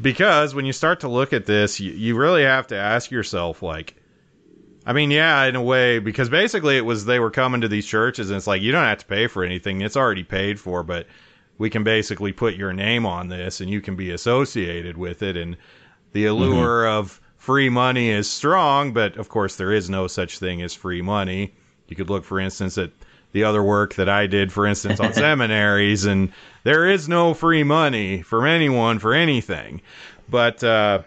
Because when you start to look at this, you, you really have to ask yourself, like, I mean, yeah, in a way, because basically it was they were coming to these churches, and it's like you don't have to pay for anything; it's already paid for. But we can basically put your name on this, and you can be associated with it. And the mm-hmm. allure mm-hmm. of free money is strong, but of course there is no such thing as free money. You could look, for instance, at the other work that I did, for instance, on seminaries, and there is no free money for anyone for anything. But uh,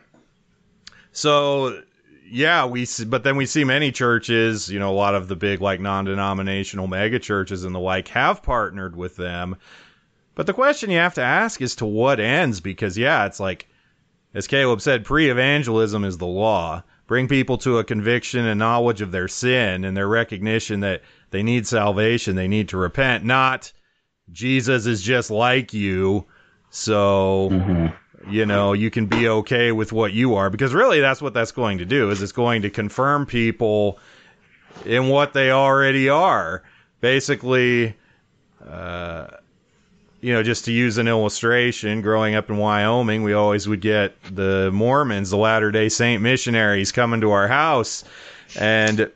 so yeah, we see, but then we see many churches, you know, a lot of the big like non-denominational mega churches and the like have partnered with them. But the question you have to ask is to what ends because yeah, it's like as Caleb said, pre-evangelism is the law. Bring people to a conviction and knowledge of their sin and their recognition that they need salvation, they need to repent, not Jesus is just like you. So mm-hmm you know you can be okay with what you are because really that's what that's going to do is it's going to confirm people in what they already are basically uh, you know just to use an illustration growing up in wyoming we always would get the mormons the latter day saint missionaries coming to our house and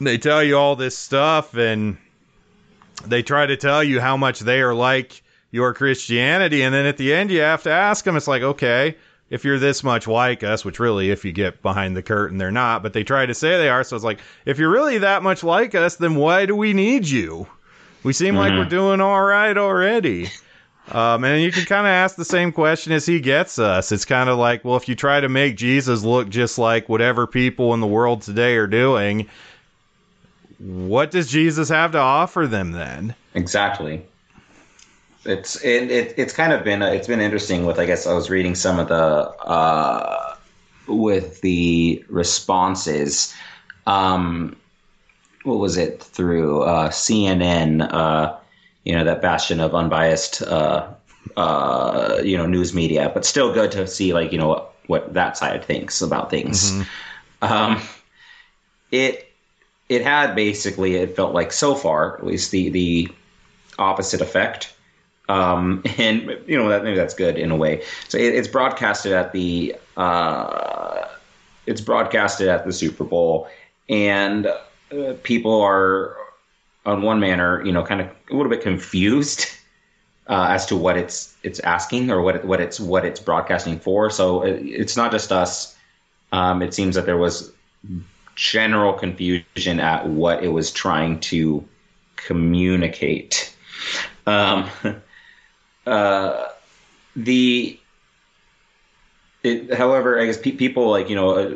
they tell you all this stuff and they try to tell you how much they are like your Christianity. And then at the end, you have to ask them, it's like, okay, if you're this much like us, which really, if you get behind the curtain, they're not, but they try to say they are. So it's like, if you're really that much like us, then why do we need you? We seem mm-hmm. like we're doing all right already. Um, and you can kind of ask the same question as he gets us. It's kind of like, well, if you try to make Jesus look just like whatever people in the world today are doing, what does Jesus have to offer them then? Exactly it's it, it, it's kind of been it's been interesting with I guess I was reading some of the uh, with the responses. Um, what was it through uh, CNN? Uh, you know that bastion of unbiased uh, uh, you know news media, but still good to see like you know what, what that side thinks about things. Mm-hmm. Um, it it had basically it felt like so far at least the the opposite effect um, and you know that maybe that's good in a way. So it, it's broadcasted at the uh, it's broadcasted at the Super Bowl, and uh, people are on one manner, you know, kind of a little bit confused uh, as to what it's it's asking or what it, what it's what it's broadcasting for. So it, it's not just us. Um, it seems that there was general confusion at what it was trying to communicate. Um, uh, the it, however, I guess pe- people like you know uh,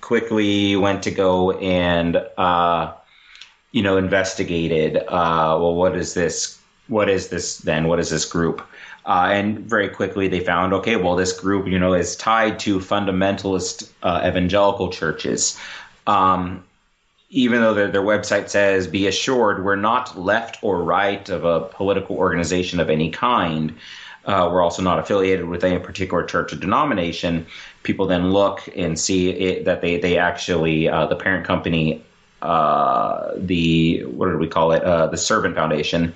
quickly went to go and uh, you know investigated. Uh, well, what is this? What is this then? What is this group? Uh, and very quickly they found okay, well, this group you know is tied to fundamentalist uh, evangelical churches. Um, even though their, their website says, be assured, we're not left or right of a political organization of any kind. Uh, we're also not affiliated with any particular church or denomination. People then look and see it, that they, they actually, uh, the parent company, uh, the, what did we call it? Uh, the Servant Foundation,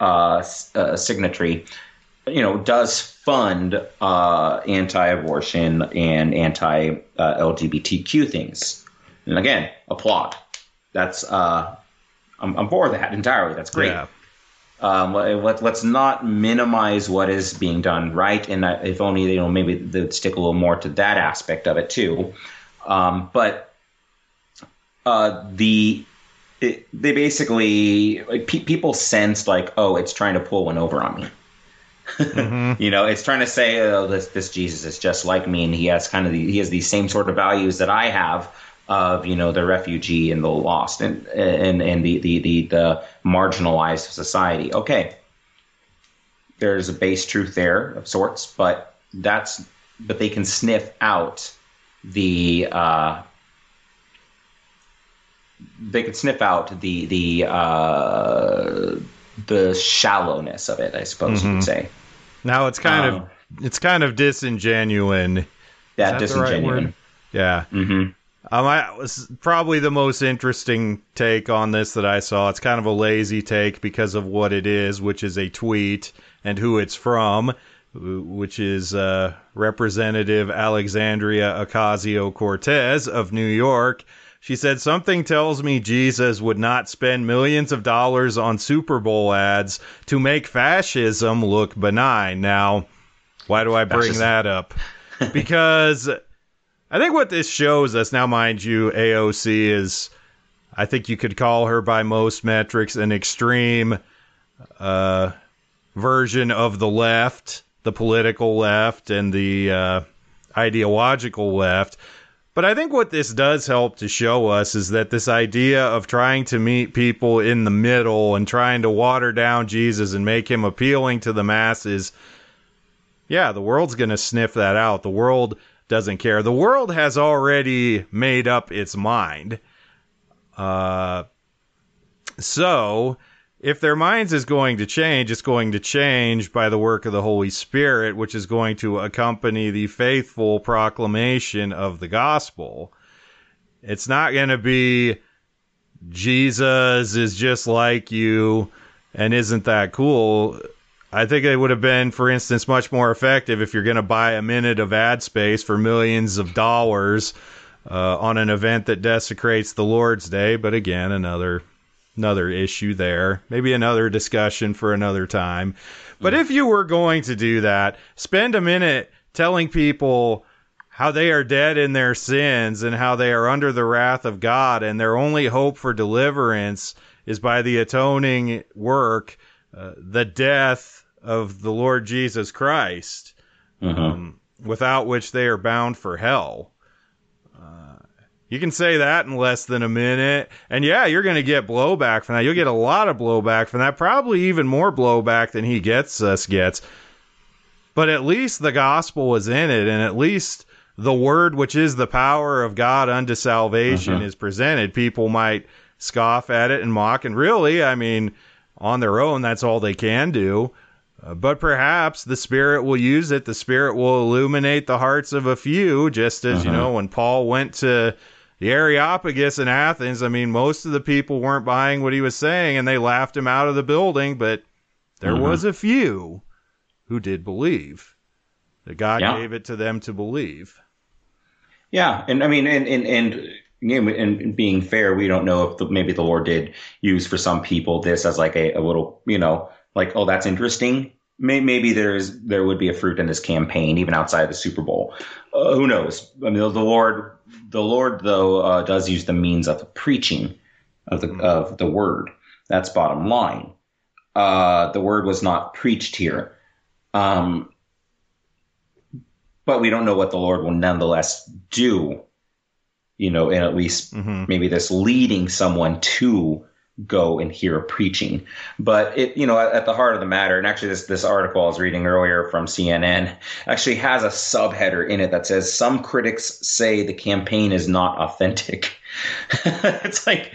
uh, uh, Signatry, you know, does fund anti abortion and anti LGBTQ things. And again, applaud that's uh, I'm, I'm for that entirely. That's great. Yeah. Um, let, us not minimize what is being done right, and if only you know maybe they'd stick a little more to that aspect of it too. Um, but uh, the it, they basically like pe- people sense like oh it's trying to pull one over on me. Mm-hmm. you know, it's trying to say, oh, this this Jesus is just like me, and he has kind of the, he has these same sort of values that I have of you know the refugee and the lost and and and the the the, the marginalized society. Okay, there's a base truth there of sorts, but that's but they can sniff out the uh, they can sniff out the the uh, the shallowness of it, I suppose mm-hmm. you would say. Now it's kind um, of it's kind of disingenuine. Yeah, disingenuine. Right yeah. Mm-hmm. Um, I was probably the most interesting take on this that I saw. It's kind of a lazy take because of what it is, which is a tweet and who it's from, which is uh, Representative Alexandria Ocasio Cortez of New York. She said, Something tells me Jesus would not spend millions of dollars on Super Bowl ads to make fascism look benign. Now, why do I bring fascism. that up? Because I think what this shows us now, mind you, AOC is, I think you could call her by most metrics an extreme uh, version of the left, the political left, and the uh, ideological left. But I think what this does help to show us is that this idea of trying to meet people in the middle and trying to water down Jesus and make him appealing to the masses, yeah, the world's going to sniff that out. The world doesn't care. The world has already made up its mind. Uh, so, if their minds is going to change, it's going to change by the work of the Holy Spirit, which is going to accompany the faithful proclamation of the gospel. It's not going to be Jesus is just like you and isn't that cool. I think it would have been, for instance, much more effective if you're going to buy a minute of ad space for millions of dollars uh, on an event that desecrates the Lord's Day. But again, another another issue there. Maybe another discussion for another time. But if you were going to do that, spend a minute telling people how they are dead in their sins and how they are under the wrath of God, and their only hope for deliverance is by the atoning work, uh, the death of the Lord Jesus Christ, mm-hmm. um, without which they are bound for hell. Uh, you can say that in less than a minute, and yeah, you're going to get blowback from that. You'll get a lot of blowback from that, probably even more blowback than he gets us gets. But at least the gospel was in it, and at least the word, which is the power of God unto salvation, mm-hmm. is presented. People might scoff at it and mock, and really, I mean, on their own, that's all they can do. Uh, but perhaps the Spirit will use it. The Spirit will illuminate the hearts of a few, just as, uh-huh. you know, when Paul went to the Areopagus in Athens, I mean, most of the people weren't buying what he was saying and they laughed him out of the building, but there uh-huh. was a few who did believe that God yeah. gave it to them to believe. Yeah. And I mean, and, and, and, and being fair, we don't know if the, maybe the Lord did use for some people this as like a, a little, you know, like, oh, that's interesting. Maybe there's there would be a fruit in this campaign, even outside the Super Bowl. Uh, who knows? I mean, the Lord, the Lord though uh, does use the means of preaching of the mm-hmm. of the word. That's bottom line. Uh, the word was not preached here, um, but we don't know what the Lord will nonetheless do. You know, and at least mm-hmm. maybe this leading someone to go and hear preaching. But it, you know, at, at, the heart of the matter, and actually this, this article I was reading earlier from CNN actually has a subheader in it that says some critics say the campaign is not authentic. it's like,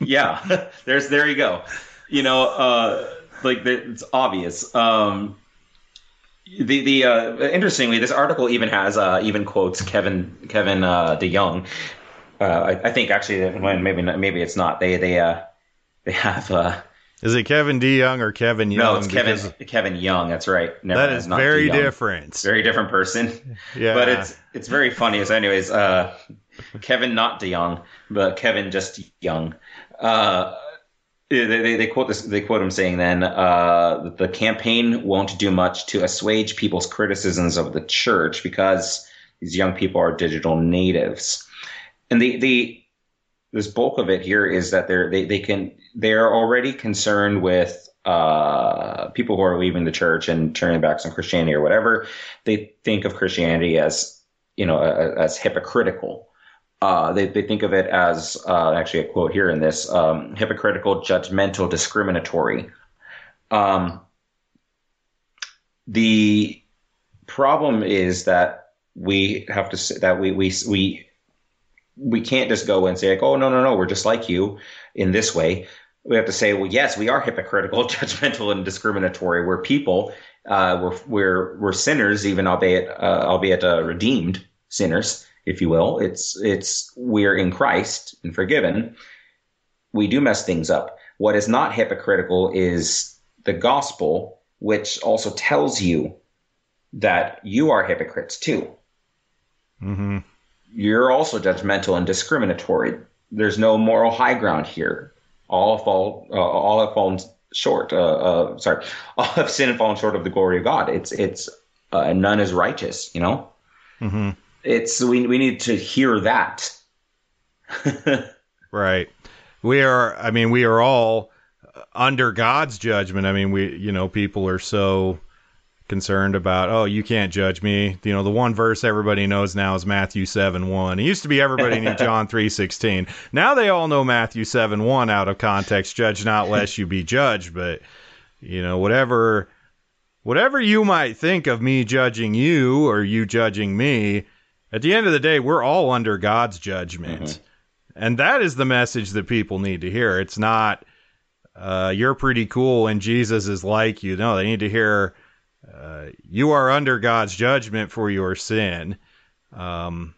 yeah, there's, there you go. You know, uh, like it's obvious. Um, the the uh, interestingly, this article even has uh, even quotes Kevin Kevin uh, DeYoung, uh, I, I, think actually maybe maybe it's not. They they uh they have uh. Is it Kevin DeYoung or Kevin Young? No, it's Kevin Kevin Young. That's right. Never, that is very different. Very different person. Yeah, but it's it's very funny. So, anyways, uh, Kevin not DeYoung, but Kevin just Young. Uh, they, they, they, quote this. They quote him saying, "Then uh, the campaign won't do much to assuage people's criticisms of the church because these young people are digital natives." And the the this bulk of it here is that they're they, they can they're already concerned with uh, people who are leaving the church and turning backs on Christianity or whatever, they think of Christianity as you know as hypocritical. Uh, they, they think of it as uh, actually a quote here in this um, hypocritical, judgmental, discriminatory. Um, the problem is that we have to that we we we we can't just go and say like, oh no no no, we're just like you in this way. We have to say, well, yes, we are hypocritical, judgmental, and discriminatory. We're people. Uh, we're we're we're sinners, even albeit uh, albeit uh, redeemed sinners, if you will. It's it's we're in Christ and forgiven. We do mess things up. What is not hypocritical is the gospel, which also tells you that you are hypocrites too. Mm-hmm. You're also judgmental and discriminatory. There's no moral high ground here. All fall, uh, all have fallen short. Uh, uh, sorry, all have sinned and fallen short of the glory of God. It's it's uh, none is righteous. You know. Mm-hmm. It's we we need to hear that. right. We are. I mean, we are all under God's judgment. I mean, we you know people are so concerned about oh you can't judge me. You know the one verse everybody knows now is matthew 7 1 it used to be everybody knew john 3 16 now they all know matthew 7 1 out of context judge not lest you be judged. But you know whatever whatever you might think of me judging you or you judging me at the end of the day we're all under god's judgment. Mm-hmm. and that is the message that people need to hear. It's not uh, you're pretty cool and jesus is like you. No they need to hear uh, you are under God's judgment for your sin. Um,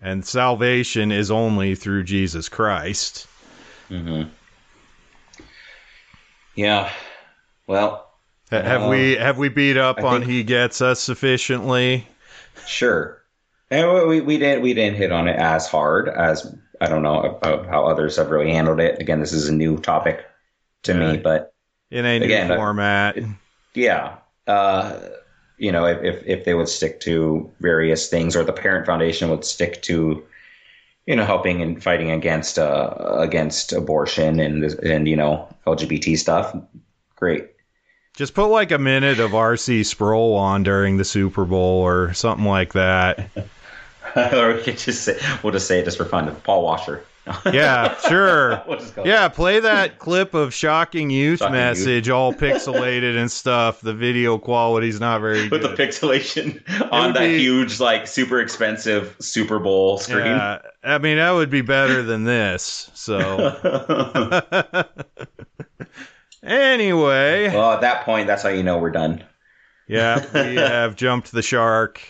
and salvation is only through Jesus Christ. Mm-hmm. Yeah. Well, have uh, we have we beat up I on think, he gets us sufficiently? Sure. And we, we didn't we didn't hit on it as hard as I don't know how others have really handled it. Again, this is a new topic to yeah. me, but in a new format. It, yeah, uh, you know, if, if they would stick to various things, or the Parent Foundation would stick to, you know, helping and fighting against uh, against abortion and and you know LGBT stuff, great. Just put like a minute of RC Sproul on during the Super Bowl or something like that. or we could just say we'll just say it just for fun. Paul Washer. yeah, sure. yeah, play that clip of shocking youth shocking message, youth. all pixelated and stuff. The video quality's not very With good. the pixelation on that be, huge, like super expensive Super Bowl screen. Yeah, I mean that would be better than this. So anyway. Well, at that point, that's how you know we're done. Yeah, we have jumped the shark.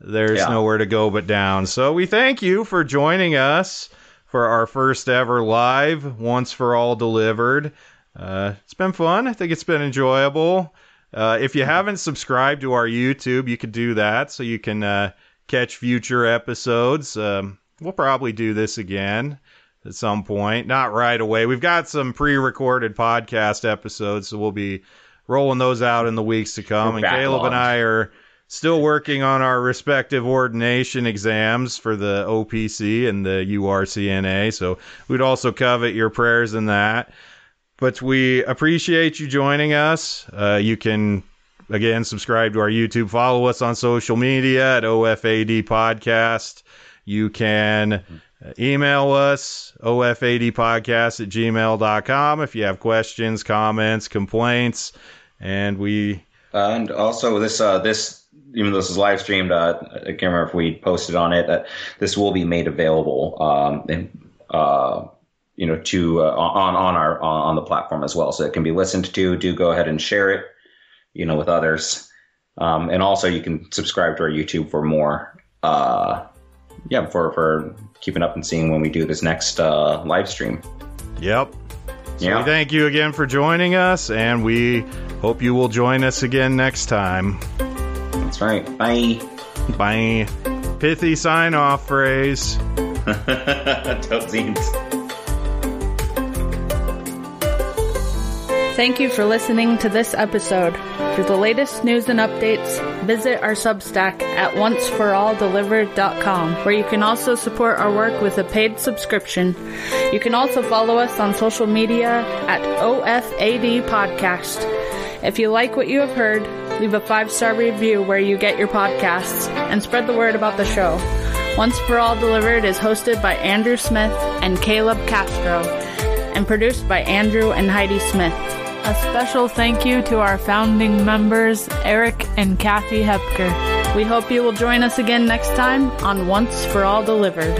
There's yeah. nowhere to go but down. So we thank you for joining us for our first ever live, once for all delivered. Uh, it's been fun. I think it's been enjoyable. Uh, if you haven't subscribed to our YouTube, you could do that so you can uh, catch future episodes. Um, we'll probably do this again at some point, not right away. We've got some pre-recorded podcast episodes, so we'll be rolling those out in the weeks to come. and Caleb and I are still working on our respective ordination exams for the OPC and the URCNA. So we'd also covet your prayers in that. But we appreciate you joining us. Uh, you can again subscribe to our YouTube, follow us on social media at OFAD Podcast. You can email us ofadpodcast at gmail.com if you have questions, comments, complaints, and we. Uh, and also this uh, this even though this is live streamed, uh, I can't remember if we posted on it that this will be made available, um, and, uh, you know, to uh, on on our on the platform as well, so it can be listened to. Do go ahead and share it, you know, with others, um, and also you can subscribe to our YouTube for more. Uh, yeah, for for keeping up and seeing when we do this next uh, live stream. Yep. So yeah. thank you again for joining us, and we hope you will join us again next time. That's right. Bye. Bye. Pithy sign off phrase. Totes. Thank you for listening to this episode. For the latest news and updates, visit our Substack at onceforalldelivered.com, where you can also support our work with a paid subscription. You can also follow us on social media at OFAD Podcast. If you like what you have heard, leave a five star review where you get your podcasts and spread the word about the show. Once for All Delivered is hosted by Andrew Smith and Caleb Castro and produced by Andrew and Heidi Smith. A special thank you to our founding members, Eric and Kathy Hepker. We hope you will join us again next time on Once for All Delivered.